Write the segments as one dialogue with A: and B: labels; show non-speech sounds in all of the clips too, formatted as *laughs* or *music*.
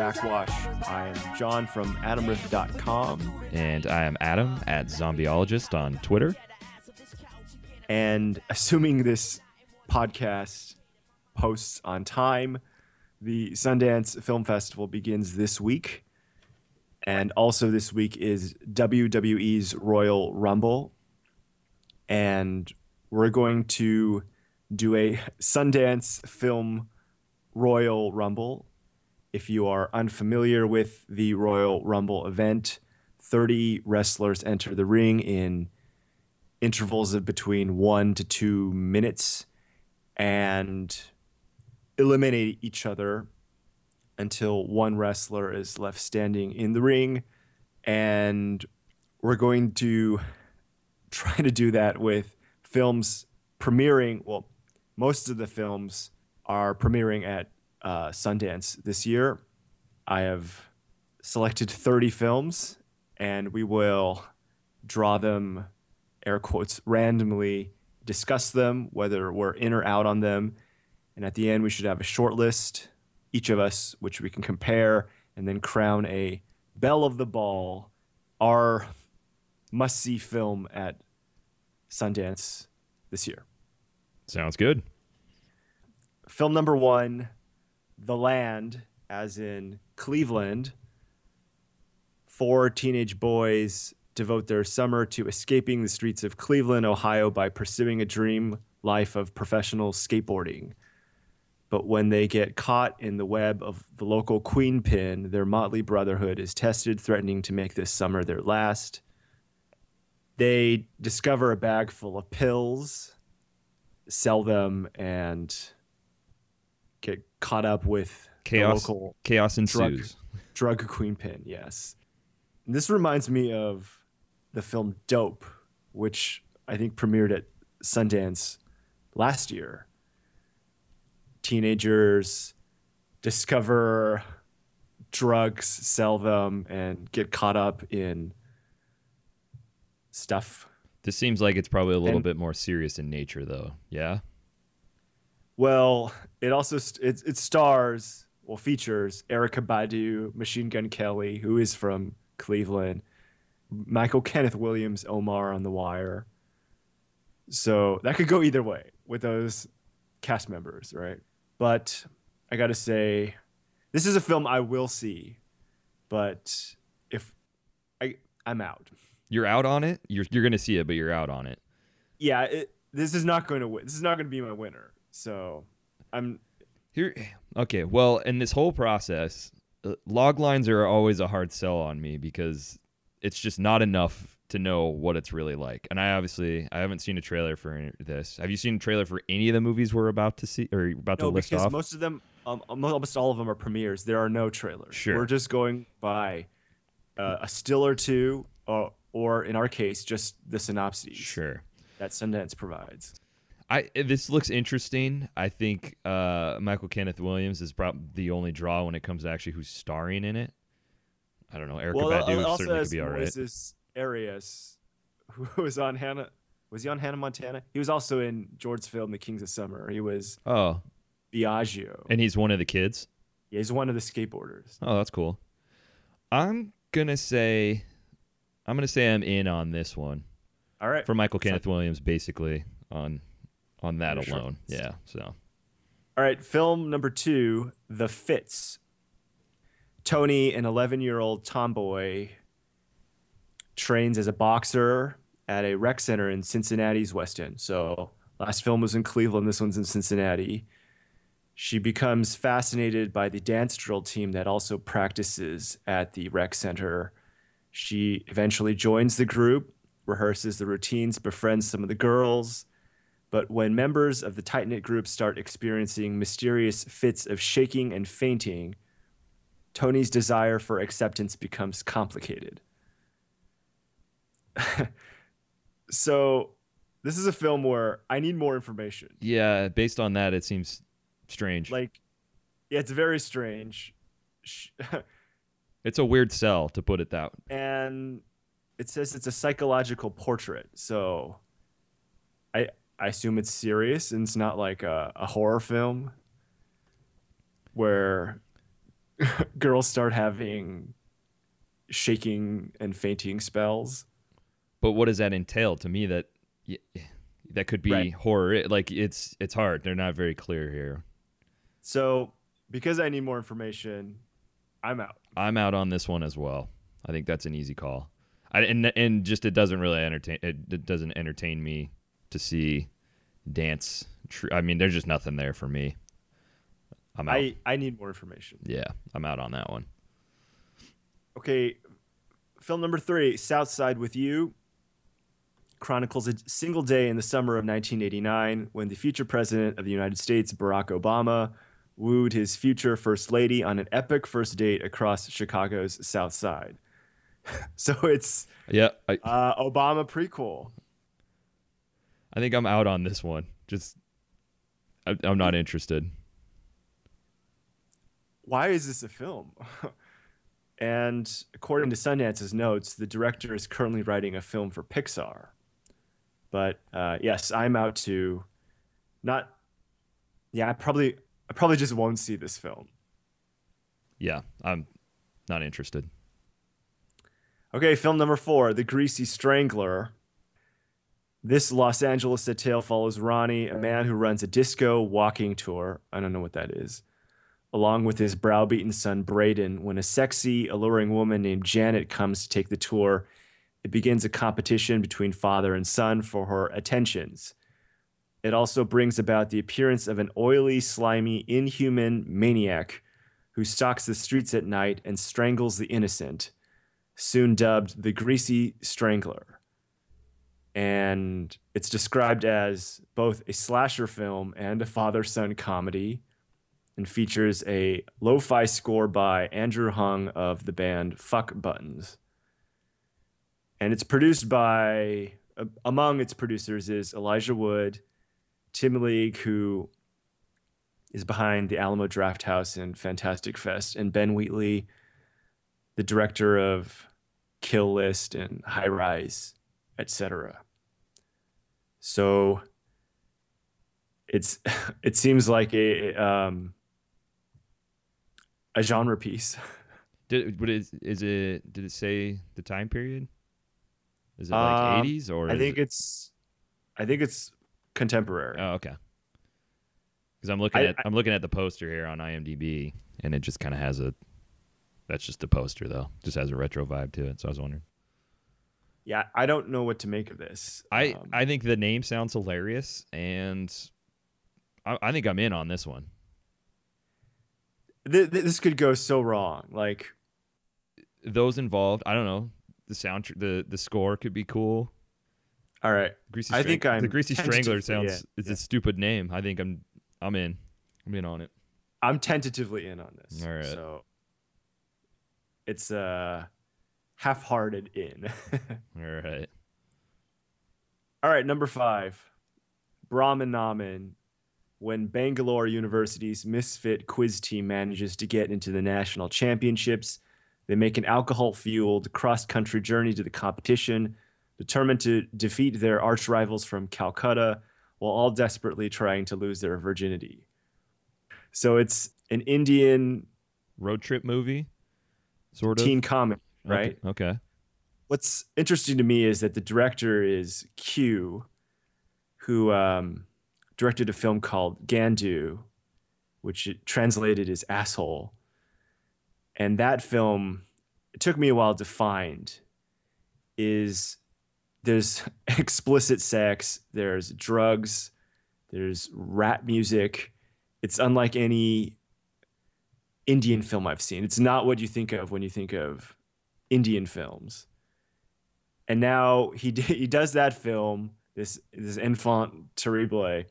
A: Backwash. I am John from AdamRiff.com.
B: And I am Adam at Zombieologist on Twitter.
A: And *laughs* assuming this podcast posts on time, the Sundance Film Festival begins this week. And also this week is WWE's Royal Rumble. And we're going to do a Sundance Film Royal Rumble. If you are unfamiliar with the Royal Rumble event, 30 wrestlers enter the ring in intervals of between one to two minutes and eliminate each other until one wrestler is left standing in the ring. And we're going to *laughs* try to do that with films premiering. Well, most of the films are premiering at uh, Sundance this year. I have selected 30 films and we will draw them, air quotes, randomly, discuss them, whether we're in or out on them. And at the end, we should have a short list, each of us, which we can compare and then crown a Belle of the Ball, our must see film at Sundance this year.
B: Sounds good.
A: Film number one, The Land, as in Cleveland. Four teenage boys devote their summer to escaping the streets of Cleveland, Ohio by pursuing a dream life of professional skateboarding. But when they get caught in the web of the local queen pin, their motley brotherhood is tested, threatening to make this summer their last. They discover a bag full of pills, sell them, and get caught up with
B: Chaos.
A: the local
B: Chaos
A: drug,
B: ensues.
A: drug queen pin. Yes, and this reminds me of the film Dope, which I think premiered at Sundance last year. Teenagers discover drugs, sell them, and get caught up in stuff.
B: This seems like it's probably a little
A: And-
B: bit more serious in nature, though. Yeah.
A: Well, it also it, it stars well features Erykah Badu, Machine Gun Kelly, who is from Cleveland, Michael Kenneth Williams, Omar on the Wire. So that could go either way with those cast members, right? But I got to say, this is a film I will see, but if I I'm out.
B: You're out on it. You're you're gonna see it, but you're out on it.
A: Yeah, it, this is not going to win. This is not going to be my winner. So I'm
B: Here. Okay. Well, in this whole process, uh, log lines are always a hard sell on me because it's just not enough to know what it's really like. And I obviously I haven't seen a trailer for any- this. Have you seen a trailer for any of the movies we're about to see or about to
A: No,
B: list
A: because
B: off?
A: most of them, um, almost all of them are premieres. There are no trailers.
B: Sure.
A: We're just going by uh, a still or two, or, or in our case, just the synopses
B: sure.
A: that Sundance provides.
B: I this looks interesting. I think uh, Michael Kenneth Williams is probably the only draw when it comes to actually who's starring in it. I don't know. Erykah
A: well,
B: Badu
A: also
B: certainly could be all right.
A: Moises Arias, who *laughs* was on Hannah. Was he on Hannah Montana? He was also in George's film The Kings of Summer. He was
B: Oh,
A: Biagio.
B: and he's one of the kids.
A: Yeah, he's one of the skateboarders.
B: Oh, that's cool. I'm gonna say, I'm gonna say I'm in on this one
A: All right.
B: for Michael Kenneth Williams, basically on on that alone.
A: list.
B: Yeah. So
A: All right, film number two, The Fits. Tony, an 11 year old tomboy, trains as a boxer at a rec center in Cincinnati's West End. So, last film was in Cleveland, this one's in Cincinnati. She becomes fascinated by the dance drill team that also practices at the rec center. She eventually joins the group, rehearses the routines, befriends some of the girls. But when members of the tight knit group start experiencing mysterious fits of shaking and fainting, Tony's desire for acceptance becomes complicated. *laughs* so this is a film where I need more information.
B: Yeah, based on that, it seems strange.
A: Like, yeah, it's very strange, *laughs*
B: it's a weird sell to put it that. way.
A: and it says it's a psychological portrait. So, I I assume it's serious and it's not like a, a horror film where *laughs* girls start having shaking and fainting spells.
B: But what does that entail? To me, that that could be
A: Right.
B: horror. It- like it's it's hard. They're not very clear here.
A: So, because I need more information, I'm out.
B: I'm out on this one as well. I think that's an easy call. I, and and just it doesn't really entertain. It, it doesn't entertain me to see dance. Tr- I mean, there's just nothing there for me. I'm out.
A: I, I need more information.
B: yeah, I'm out on that one.
A: Okay, film number three, South Side with You, chronicles a single day in the summer of 1989 when the future president of the United States, Barack Obama, wooed his future first lady on an epic first date across Chicago's South Side. *laughs* so it's
B: Yeah, I,
A: uh, Obama prequel.
B: I think I'm out on this one. Just I, I'm not interested.
A: Why is this a film? *laughs* and according to Sundance's notes, the director is currently writing a film for Pixar. But uh, yes, I'm out to not. Yeah, I probably I probably just won't see this film.
B: Yeah, I'm not interested.
A: Okay, film number four, The Greasy Strangler. This Los Angeles tale follows Ronnie, a man who runs a disco walking tour. I don't know what that is. Along with his browbeaten son Braden, when a sexy, alluring woman named Janet comes to take the tour, it begins a competition between father and son for her attentions. It also brings about the appearance of an oily, slimy, inhuman maniac who stalks the streets at night and strangles the innocent soon dubbed the Greasy Strangler. And it's described as both a slasher film and a father son comedy and features a lo fi score by Andrew Hung of the band Fuck Buttons. And it's produced by, uh, among its producers is Elijah Wood, Tim League, who is behind the Alamo Drafthouse and Fantastic Fest, and Ben Wheatley, the director of Kill List and High Rise, etc. So it's *laughs* it seems like a um, a genre piece. *laughs*
B: Did what is is it? Did it say the time period? Is it
A: Um,
B: like 80s or?
A: I think
B: it,
A: it's I think it's contemporary.
B: Oh, okay. Because I'm looking
A: I-
B: at I'm looking at the poster here on IMDb, and it just kind of has a. That's just a poster though. Just has a retro vibe to it. So I was wondering.
A: yeah, I don't know what to make of this.
B: I
A: Um,
B: I think the name sounds hilarious, and I, I think I'm in on this one.
A: Th- th- this could go so wrong. Like
B: Those involved, I don't know. The sound, the the score could be cool.
A: all right,
B: Greasy.
A: I
B: Strang-
A: think I'm
B: the Greasy Strangler sounds.
A: in,
B: It's
A: yeah.
B: a stupid name. I think I'm I'm in. I'm in on it.
A: I'm tentatively in on this.
B: All right.
A: So it's uh half-hearted in. *laughs*
B: All right.
A: All right, number five, Brahman Naman. When Bangalore University's misfit quiz team manages to get into the national championships, they make an alcohol fueled cross country journey to the competition, determined to defeat their arch rivals from Calcutta while all desperately trying to lose their virginity. So it's an Indian
B: Road trip movie, sort of.
A: teen comedy,
B: Okay,
A: right?
B: Okay.
A: what's interesting to me is that the director is Q, who um, directed a film called Gandu, which translated as asshole. And that film, it took me a while to find, is there's *laughs* explicit sex, there's drugs, there's rap music. It's unlike any Indian film I've seen. It's not what you think of when you think of Indian films. And now he *laughs* he does that film, this this enfant terrible,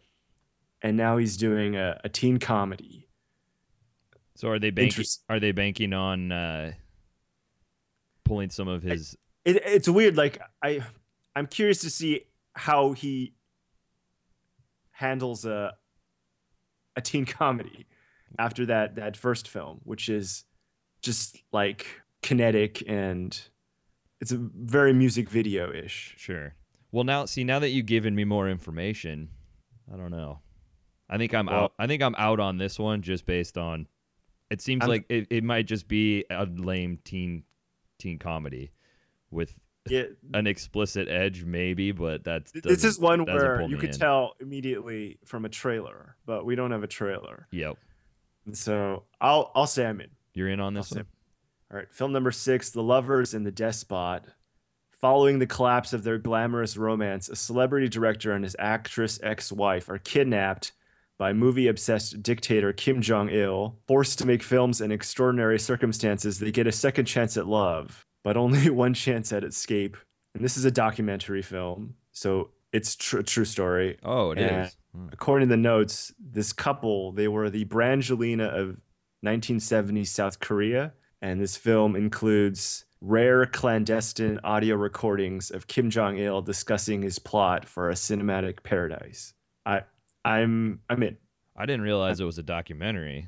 A: and now he's doing a, a teen comedy.
B: So are they banking? Are they banking on uh, pulling some of his?
A: It, it's weird. Like I, I'm curious to see how he handles a a teen comedy after that that first film, which is just like kinetic and it's a very music video ish.
B: Sure. Well, now see now that you've given me more information, I don't know. I think I'm
A: Well-
B: out. I think I'm out on this one just based on. It seems
A: I'm-
B: like it, it might just be a lame teen teen comedy with
A: Yeah, *laughs*
B: an explicit edge, maybe, but that's
A: this is one where you could
B: in.
A: tell immediately from a trailer, but we don't have a trailer,
B: Yep,
A: and so I'll I'll say I'm in.
B: you're in on this one.
A: All right, film number six: The Lovers and the Despot. Following the collapse of their glamorous romance, a celebrity director and his actress ex-wife are kidnapped by movie-obsessed dictator Kim Jong Il. Forced to make films in extraordinary circumstances, they get a second chance at love, but only *laughs* one chance at escape. And this is a documentary film, so it's tr- a true story.
B: Oh, it is.
A: And According to the notes, this couple, they were the Brangelina of 1970s South Korea, and this film includes rare clandestine audio recordings of Kim Jong Il discussing his plot for a cinematic paradise. I I'm I'm in.
B: I didn't realize it was a documentary.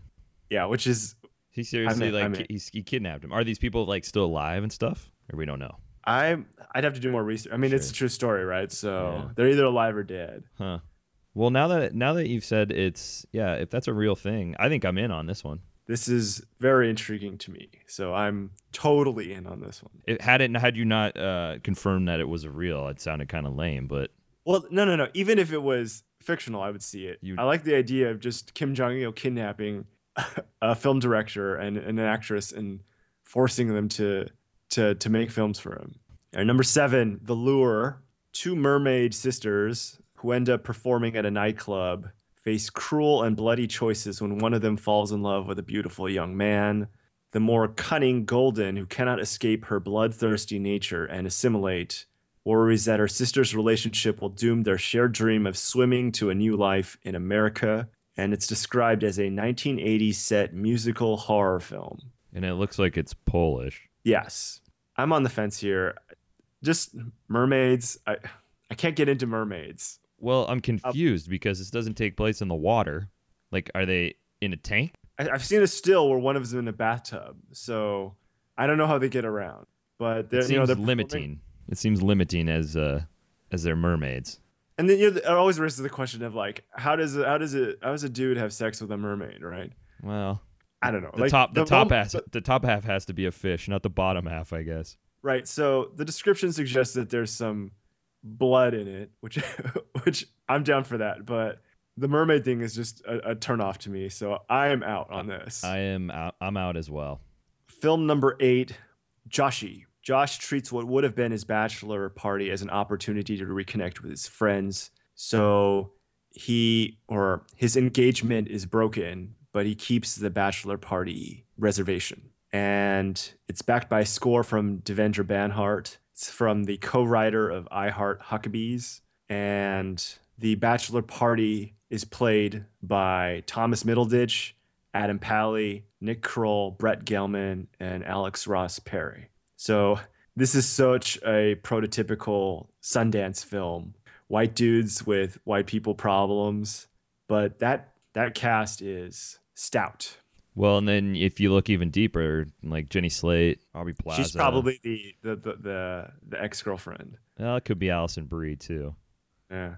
A: Yeah, which is
B: He seriously
A: in,
B: like
A: I'm
B: he's, he kidnapped him. Are these people like still alive and stuff, or we don't know?
A: I I'd have to do more research. I mean, it's a true story, right? So
B: Yeah.
A: they're either alive or dead.
B: Huh. Well, now that now that you've said it's yeah, if that's a real thing, I think I'm in on this one.
A: This is very intriguing to me. So I'm totally in on this one.
B: It had it had you not uh, confirmed that it was a real, it sounded kind of lame. But
A: Well, no, no, no. Even if it was fictional, I would see it.
B: You-
A: I like the idea of just Kim Jong Il kidnapping *laughs* a film director and, and an actress and forcing them to to to make films for him. And number seven, The Lure. Two mermaid sisters who end up performing at a nightclub face cruel and bloody choices when one of them falls in love with a beautiful young man. The more cunning Golden, who cannot escape her bloodthirsty nature and assimilate, worries that her sister's relationship will doom their shared dream of swimming to a new life in America. And it's described as a 1980s set musical horror film.
B: and it looks like it's Polish.
A: Yes, I'm on the fence here. Just mermaids. I I can't get into mermaids.
B: Well, I'm uh, confused because this doesn't take place in the water. Like, are they in a tank?
A: I, I've seen a still where one of them's in a bathtub, so I don't know how they get around. But they're
B: It
A: you know
B: seems
A: they're performing-
B: limiting. It seems limiting as uh as their mermaids.
A: And then you know, it always raises the question of like, how does how does it how does a dude have sex with a mermaid, right?
B: Well,
A: I don't know.
B: the
A: like,
B: top the, top
A: moment-
B: has the top half has to be a fish, not the bottom half, I guess.
A: Right. So the description suggests that there's some blood in it, which *laughs* which I'm down for that. But the mermaid thing is just a, a turn off to me. So I am out on this.
B: I am out, I'm out as well.
A: Film number eight, Joshy. Josh treats what would have been his bachelor party as an opportunity to reconnect with his friends. So he or his engagement is broken, but he keeps the bachelor party reservation. And it's backed by a score from Devendra Banhart. It's from the co-writer of I Heart Huckabees. And the bachelor party is played by Thomas Middleditch, Adam Pally, Nick Kroll, Brett Gelman, and Alex Ross Perry. So this is such a prototypical Sundance film. White dudes with white people problems, but that that cast is stout.
B: Well, and then if you look even deeper, like Jenny Slate, Aubrey Plaza,
A: She's probably the the the the, the ex girlfriend.
B: well, it could be Alison Brie too.
A: Yeah.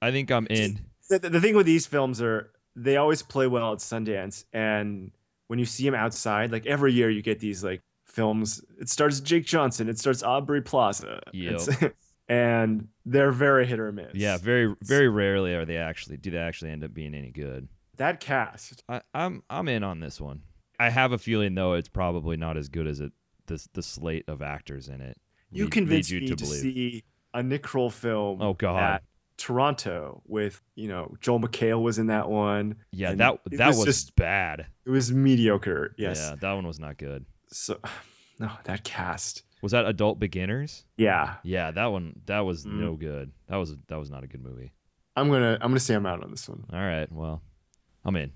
B: I think I'm in.
A: The, the thing with these films are they always play well at Sundance, and when you see them outside, like every year you get these like films. It starts Jake Johnson, it starts Aubrey Plaza, It's- *laughs* and they're very hit or miss.
B: Yeah, very very rarely are they actually do they actually end up being any good.
A: that cast.
B: I, I'm I'm in on this one. I have a feeling though it's probably not as good as it the the slate of actors in it.
A: You
B: lead-
A: convinced
B: lead
A: me to,
B: to
A: see a Nick Kroll film.
B: Oh, God.
A: At Toronto with you know Joel McHale was in that one.
B: Yeah, that that was,
A: just
B: bad.
A: it was mediocre. Yes.
B: Yeah, that one was not good.
A: So *sighs* no, that cast.
B: Was that Adult Beginners?
A: Yeah,
B: Yeah, that one that was
A: Mm.
B: no good. That was that was not a good movie.
A: I'm gonna I'm gonna say I'm out on this one.
B: All right, well, I'm in.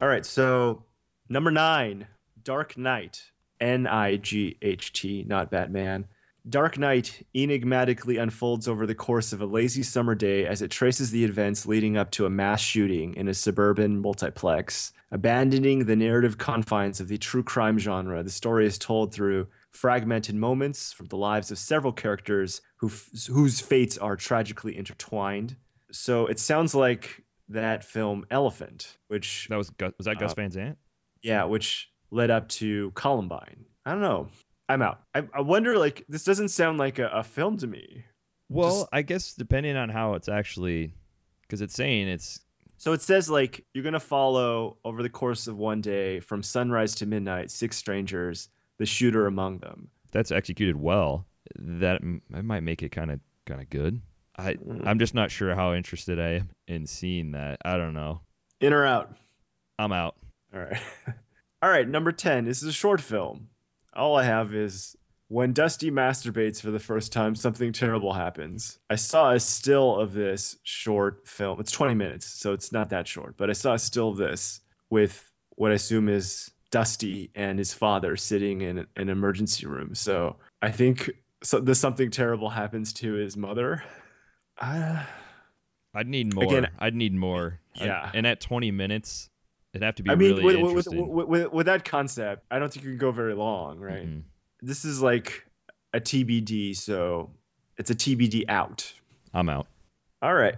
A: All right, so number nine, Dark Knight, N I G H T, not Batman. Dark Knight enigmatically unfolds over the course of a lazy summer day as it traces the events leading up to a mass shooting in a suburban multiplex. Abandoning the narrative confines of the true crime genre, the story is told through fragmented moments from the lives of several characters who, whose fates are tragically intertwined. So it sounds like that film Elephant, which
B: That was Gus, was that Gus
A: Uh,
B: Van Sant?
A: yeah, which led up to Columbine. I don't know. I'm out. I, I wonder, like, this doesn't sound like a, a film to me.
B: Well,
A: just-
B: I guess depending on how it's actually, because it's saying it's
A: So it says, like, you're going to follow over the course of one day from sunrise to midnight six strangers, the shooter among them.
B: that's executed well. That that might make it kind of kind of good. I hmm. I'm just not sure how interested I am in seeing that. I don't know.
A: In or out?
B: I'm out.
A: All right. *laughs* All right. Number 10. This is a short film. All I have is when Dusty masturbates for the first time, something terrible happens. I saw a still of this short film. It's 20 minutes, so it's not that short, but I saw a still of this with what I assume is Dusty and his father sitting in an emergency room. So I think so, the something terrible happens to his mother. *sighs* Uh,
B: I'd need more.
A: Again-
B: I'd need more.
A: Yeah.
B: and at 20 minutes, it'd have to be
A: I mean,
B: really
A: with, with, with, with, that concept, I don't think you can go very long, right?
B: Mhm.
A: this is like a TBD, so it's a TBD out.
B: I'm out.
A: All right.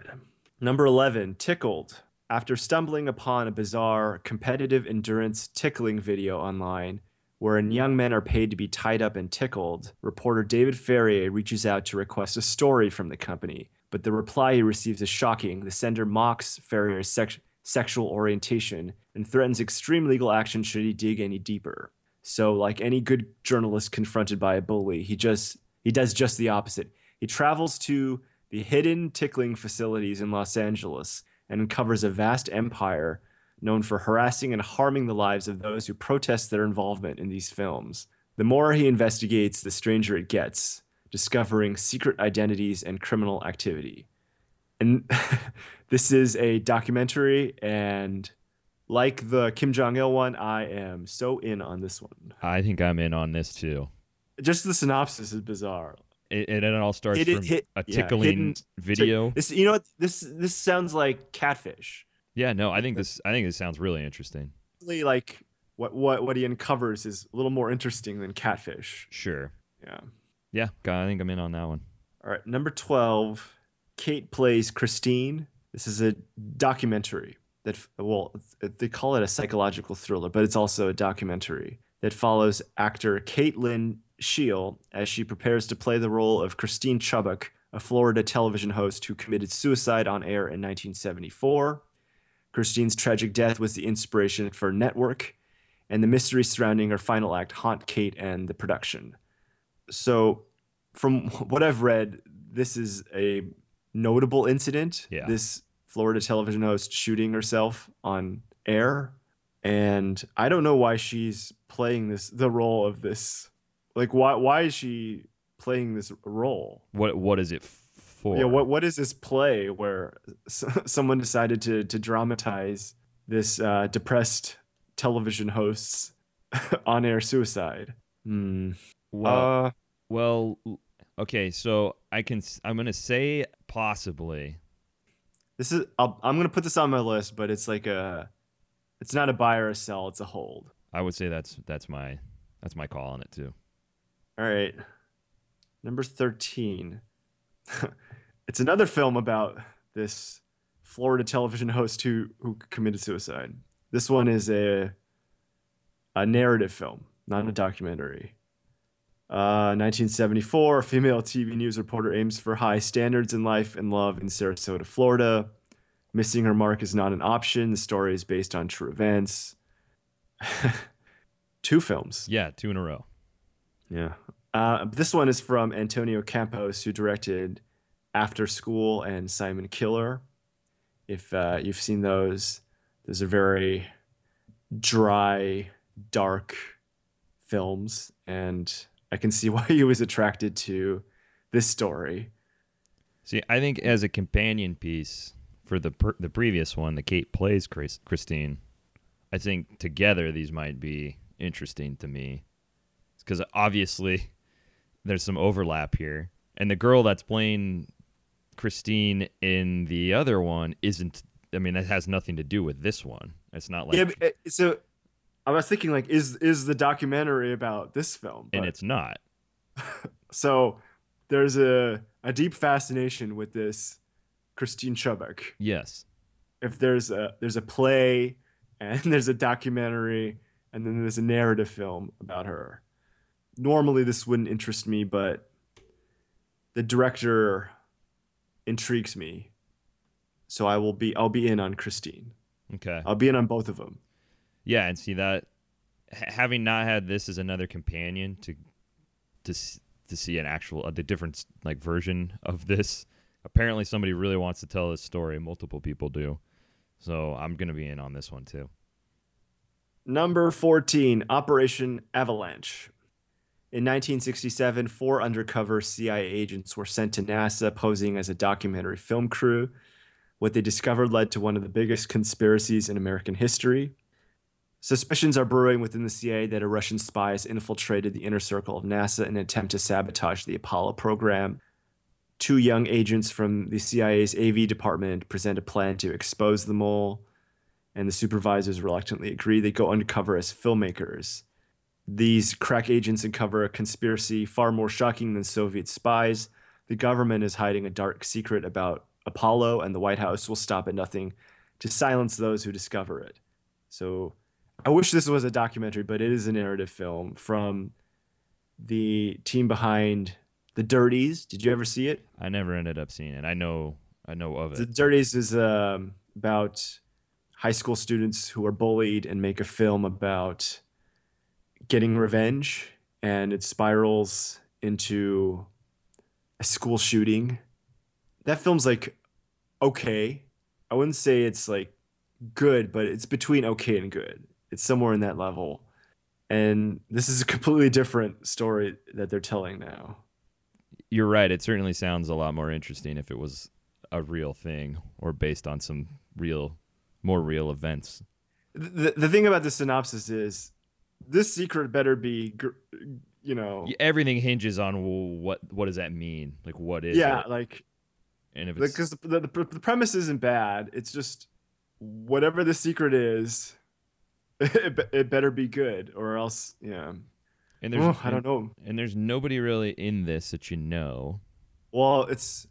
A: Number 11, Tickled. After stumbling upon a bizarre competitive endurance tickling video online, wherein young men are paid to be tied up and tickled, reporter David Farrier reaches out to request a story from the company. But the reply he receives is shocking. The sender mocks Farrier's sex- sexual orientation and threatens extreme legal action should he dig any deeper. So, like any good journalist confronted by a bully, he just he does just the opposite. He travels to the hidden tickling facilities in Los Angeles and uncovers a vast empire known for harassing and harming the lives of those who protest their involvement in these films. The more he investigates, the stranger it gets, discovering secret identities and criminal activity. And *laughs* this is a documentary, and like the Kim Jong il one, I am so in on this one.
B: I think I'm in on this too.
A: Just the synopsis is bizarre.
B: It, and it all starts
A: Hidden-
B: from
A: hit-
B: a
A: yeah,
B: tickling
A: hidden-
B: video.
A: This, you know what? This this sounds like catfish.
B: yeah, no, I think this. I think this sounds really interesting.
A: Like what what what he uncovers is a little more interesting than catfish.
B: Sure.
A: Yeah.
B: Yeah, God, I think I'm in on that one.
A: All right, number 12, Kate plays Christine. This is a documentary that, well, they call it a psychological thriller, but it's also a documentary that follows actor Caitlin Scheel as she prepares to play the role of Christine Chubbuck, a Florida television host who committed suicide on air in 1974. Christine's tragic death was the inspiration for Network, and the mystery surrounding her final act haunt Kate and the production. So, from *laughs* what I've read, this is a notable incident.
B: Yeah.
A: This Florida television host shooting herself on air. And I don't know why she's playing this the role of this. Like why why is she playing this role?
B: What What is it for?
A: Yeah, what what is this play where s- *laughs* someone decided to to dramatize this uh, depressed television host's *laughs* on-air suicide? Hmm.
B: Well,
A: uh,
B: well, l- okay. So I can. I'm gonna say possibly.
A: This is I'll, I'm gonna put this on my list, but it's like a, it's not a buy or a sell. It's a hold.
B: I would say that's that's my that's my call on it too.
A: All right, number thirteen. *laughs* it's another film about this Florida television host who who committed suicide. This one is a a narrative film, not a documentary. Uh, 1974, a female TV news reporter aims for high standards in life and love in Sarasota, Florida. Missing her mark is not an option. The story is based on true events. *laughs* Two films.
B: Yeah, two in a row.
A: Yeah. Uh, this one is from Antonio Campos, who directed After School and Simon Killer. If uh, you've seen those, those are very dry, dark films, and I can see *laughs* why he was attracted to this story.
B: See, I think as a companion piece for the per- the previous one, the Kate plays Chris- Christine. I think together these might be interesting to me because obviously *laughs* there's some overlap here. And the girl that's playing Christine in the other one isn't. I mean, that has nothing to do with this one. It's not like,
A: yeah, but, uh, so I was thinking like, is is the documentary about this film?
B: and it's not. *laughs*
A: so there's a a deep fascination with this Christine Chubbuck.
B: Yes.
A: If there's a there's a play and *laughs* there's a documentary and then there's a narrative film about her. Normally this wouldn't interest me, but the director intrigues me. So I will be I'll be in on Christine.
B: Okay.
A: I'll be in on both of them.
B: Yeah, and see that having not had this as another companion to to to see an actual a different like version of this. Apparently, somebody really wants to tell this story. Multiple people do, so I'm gonna be in on this one too.
A: Number 14, Operation Avalanche. In 1967, four undercover CIA agents were sent to NASA posing as a documentary film crew. What they discovered led to one of the biggest conspiracies in American history. Suspicions are brewing within the CIA that a Russian spy has infiltrated the inner circle of NASA in an attempt to sabotage the Apollo program. Two young agents from the CIA's AV department present a plan to expose the mole and the supervisors reluctantly agree. They go undercover as filmmakers. These crack agents uncover a conspiracy far more shocking than Soviet spies. The government is hiding a dark secret about Apollo, and the White House will stop at nothing to silence those who discover it. So I wish this was a documentary, but it is a narrative film from the team behind The Dirties. Did you ever see it?
B: I never ended up seeing it. I know, I know of it. The.
A: Dirties is um, about high school students who are bullied and make a film about getting revenge, and it spirals into a school shooting. That film's like okay. I wouldn't say it's like good, but it's between okay and good. It's somewhere in that level. And this is a completely different story that they're telling now.
B: You're right. It certainly sounds a lot more interesting if it was a real thing or based on some real, more real events.
A: the, the thing about the synopsis is this secret better be gr- you know
B: Everything hinges on well, what what does that mean? Like, what is
A: yeah
B: it?
A: like
B: And if it's
A: because the, the, the premise isn't bad it's just whatever the secret is it, it better be good or else yeah
B: and there's
A: Oh, i don't know
B: and there's nobody really in this that you know.
A: well it's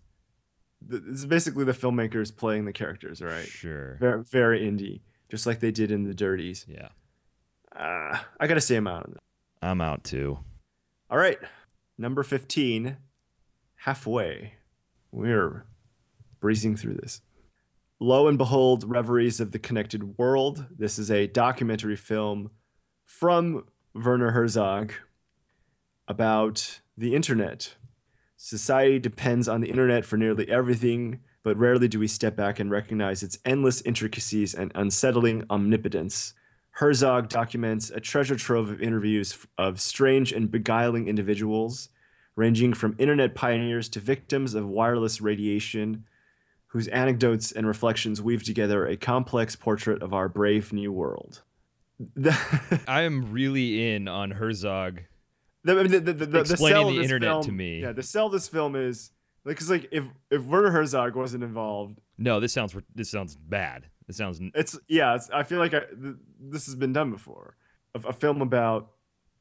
A: it's basically the filmmakers playing the characters right
B: Sure.
A: very, very indie just like they did in the dirties
B: Yeah.
A: uh, i gotta say i'm out
B: I'm out too.
A: All right. Number 15, halfway. We're breezing through this. Lo and behold, Reveries of the Connected World. This is a documentary film from Werner Herzog about the internet. Society depends on the internet for nearly everything, but rarely do we step back and recognize its endless intricacies and unsettling omnipotence. Herzog documents a treasure trove of interviews of strange and beguiling individuals, ranging from internet pioneers to victims of wireless radiation, whose anecdotes and reflections weave together a complex portrait of our brave new world. *laughs*
B: I am really in on Herzog.
A: the, the, the, the,
B: Explaining the internet
A: film-
B: to me.
A: Yeah, the sell this film is like, because like if if Werner Herzog wasn't involved,
B: No, this sounds this sounds bad. This sounds
A: it's yeah it's, i feel like I, th- this has been done before a, a film about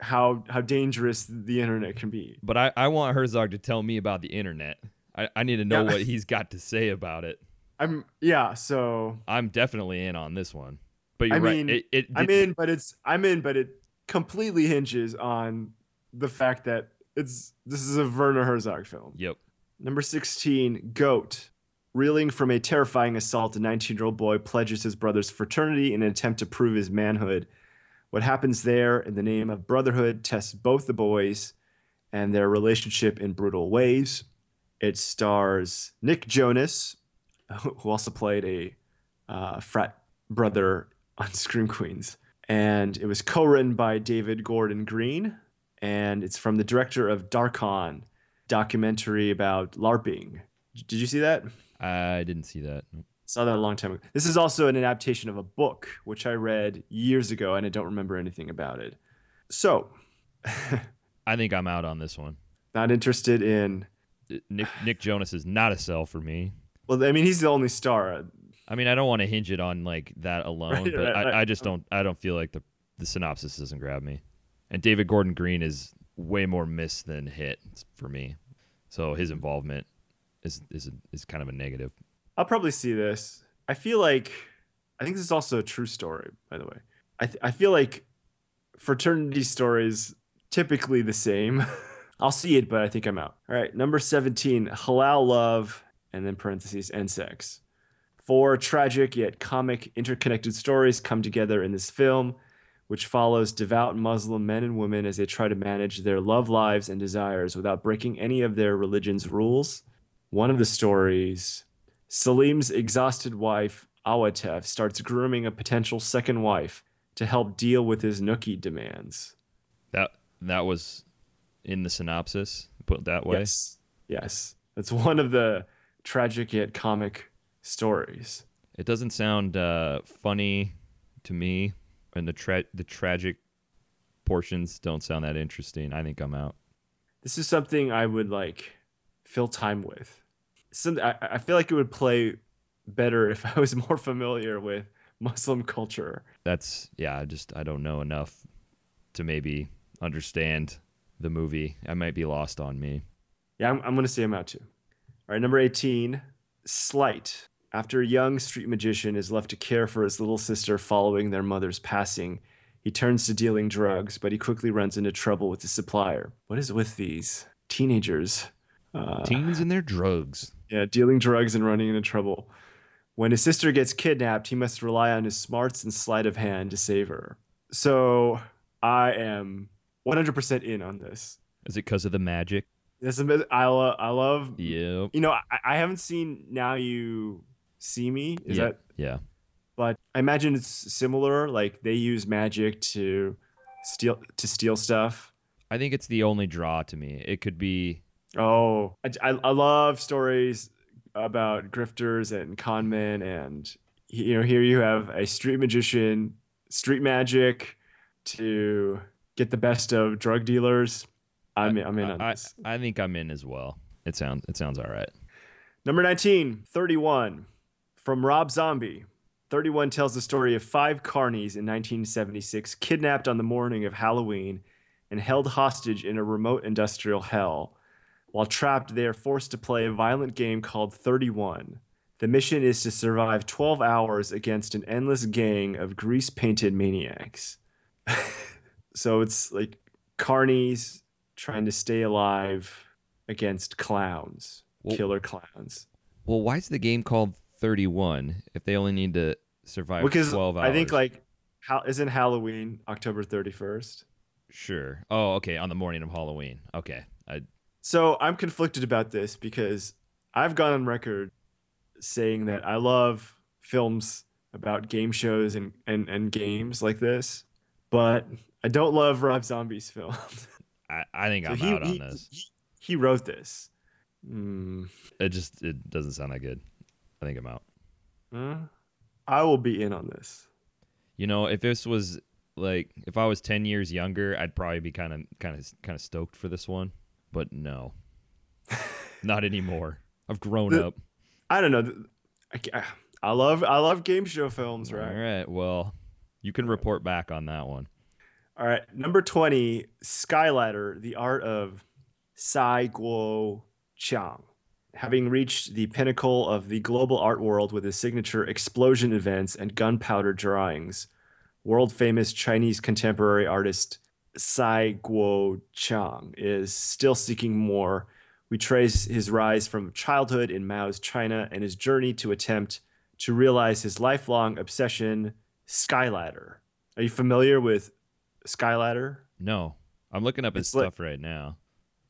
A: how how dangerous the internet can be
B: but I, I want Herzog to tell me about the internet. I, I need to know
A: Yeah.
B: what he's got to say about it. *laughs*
A: i'm yeah so
B: I'm definitely in on this one. But you're
A: I
B: right.
A: mean,
B: It, it,
A: i'm in but it's i'm in but it completely hinges on the fact that it's this is a werner herzog film
B: Yep.
A: Number 16, Goat. Reeling from a terrifying assault, a 19 year old boy pledges his brother's fraternity in an attempt to prove his manhood. What happens there in the name of brotherhood tests both the boys and their relationship in brutal ways. It stars Nick Jonas, *laughs* who also played a uh, frat brother on *laughs* Scream Queens. And it was co written by David Gordon Green. And it's from the director of Darkon, documentary about LARPing. Did you see that?
B: I didn't see that.
A: Saw that a long time ago. This is also an adaptation of a book, which I read years ago, and I don't remember anything about it. So, *laughs*
B: I think I'm out on this one.
A: Not interested in.
B: Nick Nick Jonas is not a sell for me.
A: Well, I mean, he's the only star.
B: I mean, I don't want to hinge it on like that alone,
A: Right,
B: but
A: right, right.
B: I, I just don't. I don't feel like the the synopsis doesn't grab me. And David Gordon Green is way more miss than hit for me, so his involvement is is is kind of a negative.
A: I'll probably see this. I feel like I think this is also a true story, by the way. I th- I feel like fraternity stories typically the same. *laughs* I'll see it, but I think I'm out. All right, number 17, halal love and then parentheses and sex. Four tragic yet comic interconnected stories come together in this film, which follows devout Muslim men and women as they try to manage their love lives and desires without breaking any of their religion's rules. One of the stories Salim's exhausted wife, Awatef, starts grooming a potential second wife to help deal with his nookie demands.
B: That that was in the synopsis. Put it that way.
A: Yes. Yes. It's one of the tragic yet comic stories.
B: It doesn't sound uh, funny to me, and the tra- the tragic portions don't sound that interesting. I think I'm out.
A: This is something I would like fill time with. Some, I, I feel like it would play better if I was *laughs* more familiar with Muslim culture.
B: That's yeah. I just I don't know enough to maybe understand the movie. I might be lost on me.
A: Yeah, I'm, I'm going to say I'm out too. All right, number 18, Sleight. After a young street magician is left to care for his little sister following their mother's passing, he turns to dealing drugs, but he quickly runs into trouble with the supplier. What is with these teenagers? Uh,
B: Teens and their drugs.
A: yeah, dealing drugs and running into trouble. When his sister gets kidnapped, he must rely on his smarts and sleight of hand to save her. So I am 100% in on this.
B: Is it because of the magic?
A: This is, I, lo- I love
B: Yep.
A: you know, I, I haven't seen Now You See Me. Is
B: yeah.
A: that?
B: yeah.
A: But I imagine it's similar. Like they use magic to steal to steal stuff.
B: I think it's the only draw to me. It could be
A: Oh, I, I, I love stories about grifters and con men, and you know, here you have a street magician, street magic to get the best of drug dealers. I'm I'm in on
B: I,
A: this.
B: I think I'm in as well. It sounds it sounds all right.
A: Number 19, 31, from Rob Zombie. 31 tells the story of five carnies in 1976 kidnapped on the morning of Halloween and held hostage in a remote industrial hell. While trapped, they are forced to play a violent game called 31. The mission is to survive 12 hours against an endless gang of grease painted maniacs. *laughs* so it's like carnies trying to stay alive against clowns,
B: Well-
A: killer clowns.
B: Well, why is the game called 31 if they only need to survive
A: Because
B: 12 hours?
A: I think like how isn't Halloween October 31st?
B: Sure. Oh, okay. On the morning of Halloween. Okay. I
A: So I'm conflicted about this because I've gone on record saying that I love films about game shows and, and, and games like this, but I don't love Rob Zombie's films. *laughs*
B: I, I think
A: So
B: I'm
A: he,
B: out on
A: he-
B: this.
A: He, he wrote this. Hmm.
B: It just it doesn't sound that good. I think I'm out.
A: Huh? I will be in on this.
B: You know, if this was like if I was 10 years younger, I'd probably be kind of kind of kind of stoked for this one, but no. *laughs* Not anymore. I've grown
A: The-
B: up.
A: I don't know. I, I love I love game show films, right?
B: All right. Well, you can report back on that one.
A: All right, number 20, Skyladder, the art of Sai Guo Chang. Having reached the pinnacle of the global art world with his signature explosion events and gunpowder drawings, world famous Chinese contemporary artist Sai Guo Chang is still seeking more. We trace his rise from childhood in Mao's China and his journey to attempt to realize his lifelong obsession, Skyladder. Are you familiar with Skyladder?
B: No. I'm looking up his
A: It's like-
B: stuff right now.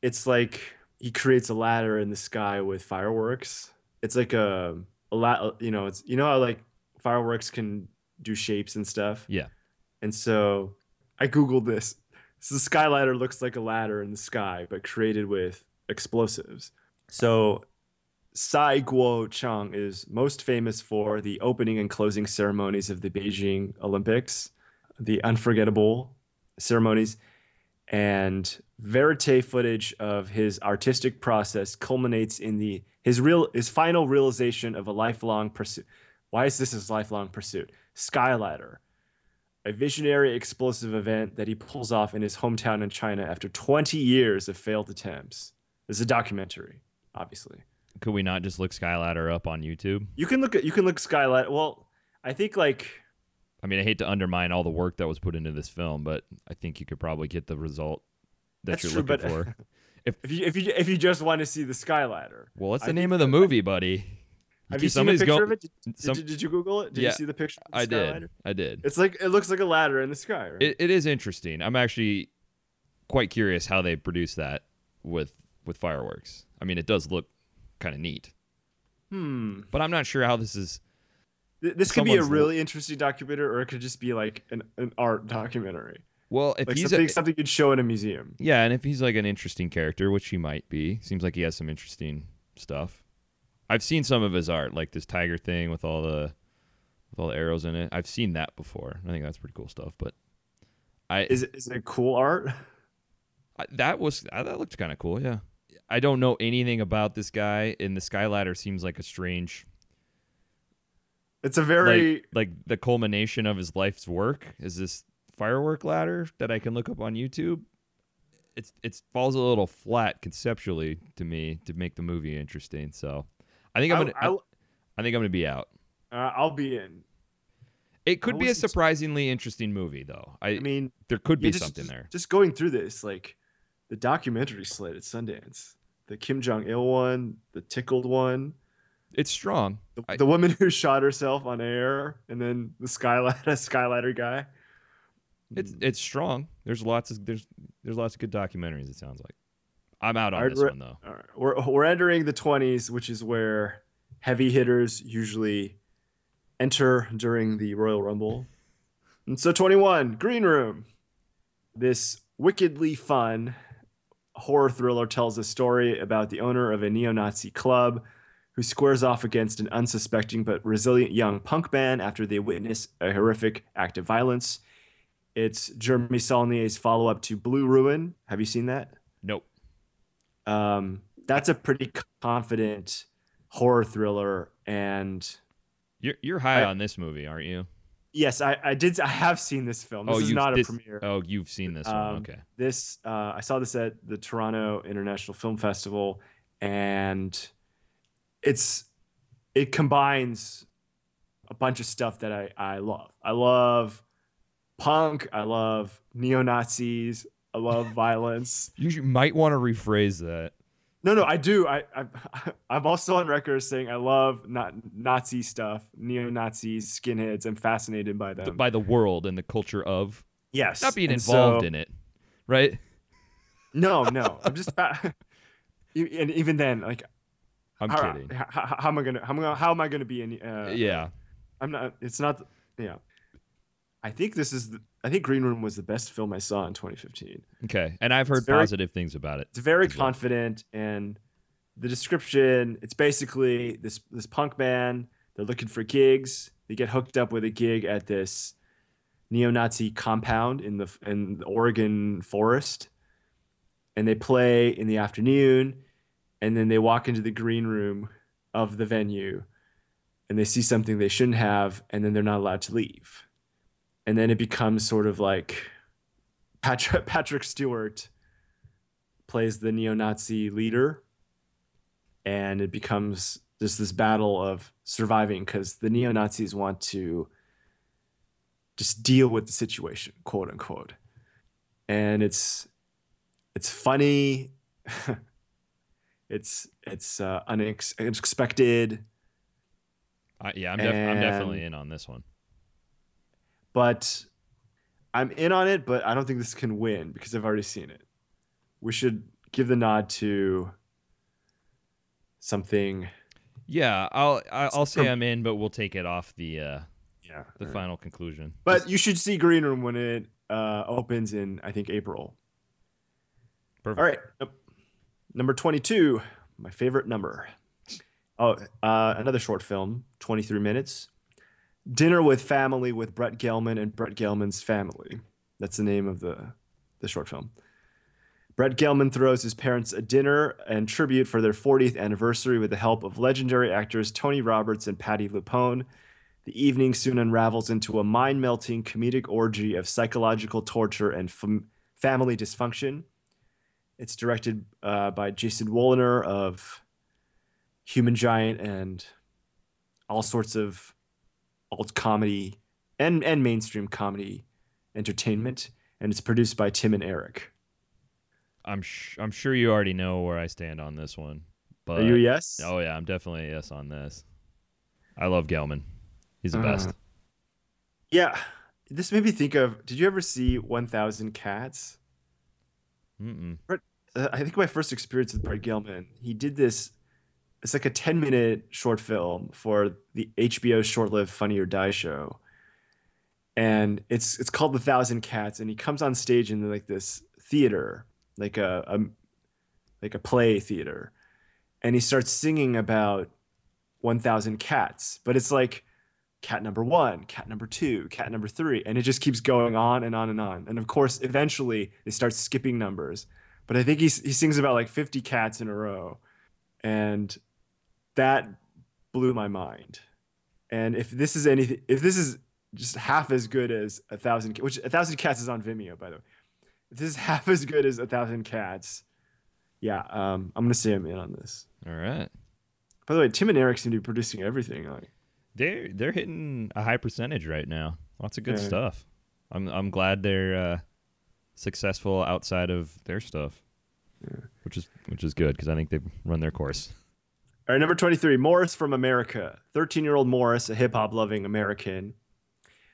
A: It's like he creates a ladder in the sky with fireworks. It's like a, a la- you know, it's you know how like fireworks can do shapes and stuff.
B: Yeah.
A: And so I googled this. So the sky ladder looks like a ladder in the sky, but created with explosives. So Cai Guo-Qiang is most famous for the opening and closing ceremonies of the Beijing Olympics, the unforgettable ceremonies. and verite footage of his artistic process culminates in the his real his final realization of a lifelong pursuit. Why is this his lifelong pursuit? Skyladder, a visionary explosive event that he pulls off in his hometown in China after 20 years of failed attempts. This is a documentary, obviously.
B: Could we not just look Skyladder up on YouTube?
A: You can look at you can look Skyladder. Well, I think like
B: I mean, I hate to undermine all the work that was put into this film, but I think you could probably get the result that
A: That's
B: you're
A: true,
B: looking for. *laughs*
A: if you if you if you just want to see the Skyladder.
B: Well, what's
A: I
B: the name of the movie, buddy?
A: Have you seen a picture
B: go-
A: of it? Did, did
B: some-
A: you- did you Google it? Did
B: Yeah,
A: you see the picture? Of the
B: I did. I did.
A: It's like it looks like a ladder in the sky, right?
B: It, it is interesting. I'm actually quite curious how they produce that with with fireworks. I mean, it does look kind of neat,
A: hmm.
B: but I'm not sure how this is.
A: Th- This could be a really interesting documentary, or it could just be like an, an art documentary,
B: Well, if
A: like
B: he's
A: something
B: a,
A: something you'd show in a museum.
B: yeah, and if he's like an interesting character, which he might be, seems like he has some interesting stuff. I've seen some of his art, like this tiger thing with all the with all the arrows in it. I've seen that before. I think that's pretty cool stuff. But I
A: Is it, is it cool art?
B: I, that was uh, that looked kind of cool. Yeah, I don't know anything about this guy, and the Skyladder seems like a strange,
A: It's a very
B: like like the culmination of his life's work. Is this firework ladder that I can look up on YouTube? It's it falls a little flat conceptually to me to make the movie interesting. So I think I'm gonna
A: I-
B: I, think I'm gonna be out.
A: uh, I'll be in.
B: It could be a surprisingly interesting movie, though. I,
A: I mean,
B: there could be
A: just,
B: something there.
A: Just going through this, like the documentary slate at Sundance, the Kim Jong Il one, the Tickled one,
B: It's strong.
A: the,
B: I-
A: the woman who shot herself on air, and then the skyladder *laughs* skyladder guy.
B: It's hmm. it's strong. There's lots of there's there's lots of good documentaries. It sounds like. I'm out on
A: I'd
B: this
A: re-
B: one though.
A: Right. We're we're entering the 20s, which is where heavy hitters usually enter during the Royal Rumble. And so 21, Green Room. This wickedly fun horror thriller tells a story about the owner of a neo-Nazi club who squares off against an unsuspecting but resilient young punk band after they witness a horrific act of violence. It's Jeremy Saulnier's follow-up to Blue Ruin. Have you seen that?
B: Nope.
A: um, that's a pretty confident horror thriller and
B: You're you're high
A: I-
B: on this movie, aren't you?
A: yes i, I did i have seen this film this
B: oh,
A: is
B: you've
A: not
B: this,
A: a premiere
B: Oh, you've seen this one.
A: Um,
B: Okay.
A: this uh, i saw this at the toronto international film festival and it's it combines a bunch of stuff that i i love i love punk i love neo-nazis i love *laughs* violence
B: You might want to rephrase that.
A: No, no, I do. I, I *laughs* I'm also on record saying I love not Nazi stuff, neo Nazis, skinheads. I'm fascinated by them.
B: by the world and the culture of
A: yes,
B: not being
A: and
B: involved
A: so-
B: in it, right?
A: No, no, I'm just. Fa- *laughs* and even then, like,
B: I'm
A: how,
B: kidding.
A: How, how, how am I gonna? How am I, how am I gonna be in? Uh,
B: yeah,
A: I'm not. It's not. Yeah, I think this is. The, I think Green Room was the best film I saw in 2015.
B: okay. And I've heard
A: very-
B: positive things about it.
A: It's very
B: well.
A: confident, and the description. It's basically this this punk band. They're looking for gigs. They get hooked up with a gig at this neo-Nazi compound in the in the Oregon forest, and they play in the afternoon, and then they walk into the green room of the venue, and they see something they shouldn't have, and then they're not allowed to leave, and then it becomes sort of like Patrick *laughs* Patrick Stewart plays the neo-Nazi leader, and it becomes just this battle of surviving because the neo-Nazis want to just deal with the situation, quote unquote. And it's it's funny. *laughs* it's it's uh, unex- unexpected,
B: I, yeah, I'm, def- I'm definitely in on this one.
A: but I'm in on it. But I don't think this can win because I've already seen it. We should give the nod to something.
B: Yeah, I'll I- I'll say
A: From-
B: I'm in, but we'll take it off the uh,
A: Yeah,
B: the final conclusion.
A: But you should see Green Room when it uh, opens in I think April.
B: Perfect.
A: All right, number twenty-two, my favorite number. Oh, uh, another short film, twenty-three minutes. Dinner with Family with Brett Gelman and Brett Gelman's Family. That's the name of the the short film. Brett Gelman throws his parents a dinner and tribute for their 40th anniversary with the help of legendary actors Tony Roberts and Patti LuPone. The evening soon unravels into a mind melting comedic orgy of psychological torture and fam- family dysfunction. It's directed uh, by Jason Woliner of Human Giant and all sorts of alt comedy and, and mainstream comedy entertainment. And it's produced by Tim and Eric.
B: I'm sh- I'm sure you already know where I stand on this one. But
A: Are you a yes?
B: Oh yeah, I'm definitely a yes on this. I love Gelman. He's the best.
A: Uh, Yeah. This made me think of did you ever see 1000 Cats?
B: Mm-mm.
A: Uh, I think my first experience with Brett Gelman, he did this. It's like a 10 minute short film for the HBO short lived Funny or Die show. And it's it's called The Thousand Cats. And he comes on stage in like this theater, like a, a like a play theater. And he starts singing about 1000 cats. But it's like cat number one, cat number two, cat number three. And it just keeps going on and on and on. And of course, eventually they start skipping numbers but I think he he sings about like 50 cats in a row, and that blew my mind. And if this is anything, if this is just half as good as a thousand, which a thousand cats is on Vimeo by the way, if this is *laughs* half as good as a thousand cats, yeah, um, I'm gonna say I'm in on this.
B: All right.
A: By the way, Tim and Eric seem to be producing everything. Like,
B: They're they're hitting a high percentage right now. Lots of good
A: Yeah.
B: stuff. I'm I'm glad they're uh, successful outside of their stuff, which is which is good because I think they've run their course.
A: All right, number 23, Morris from America. 13 year old Morris, a hip hop loving American,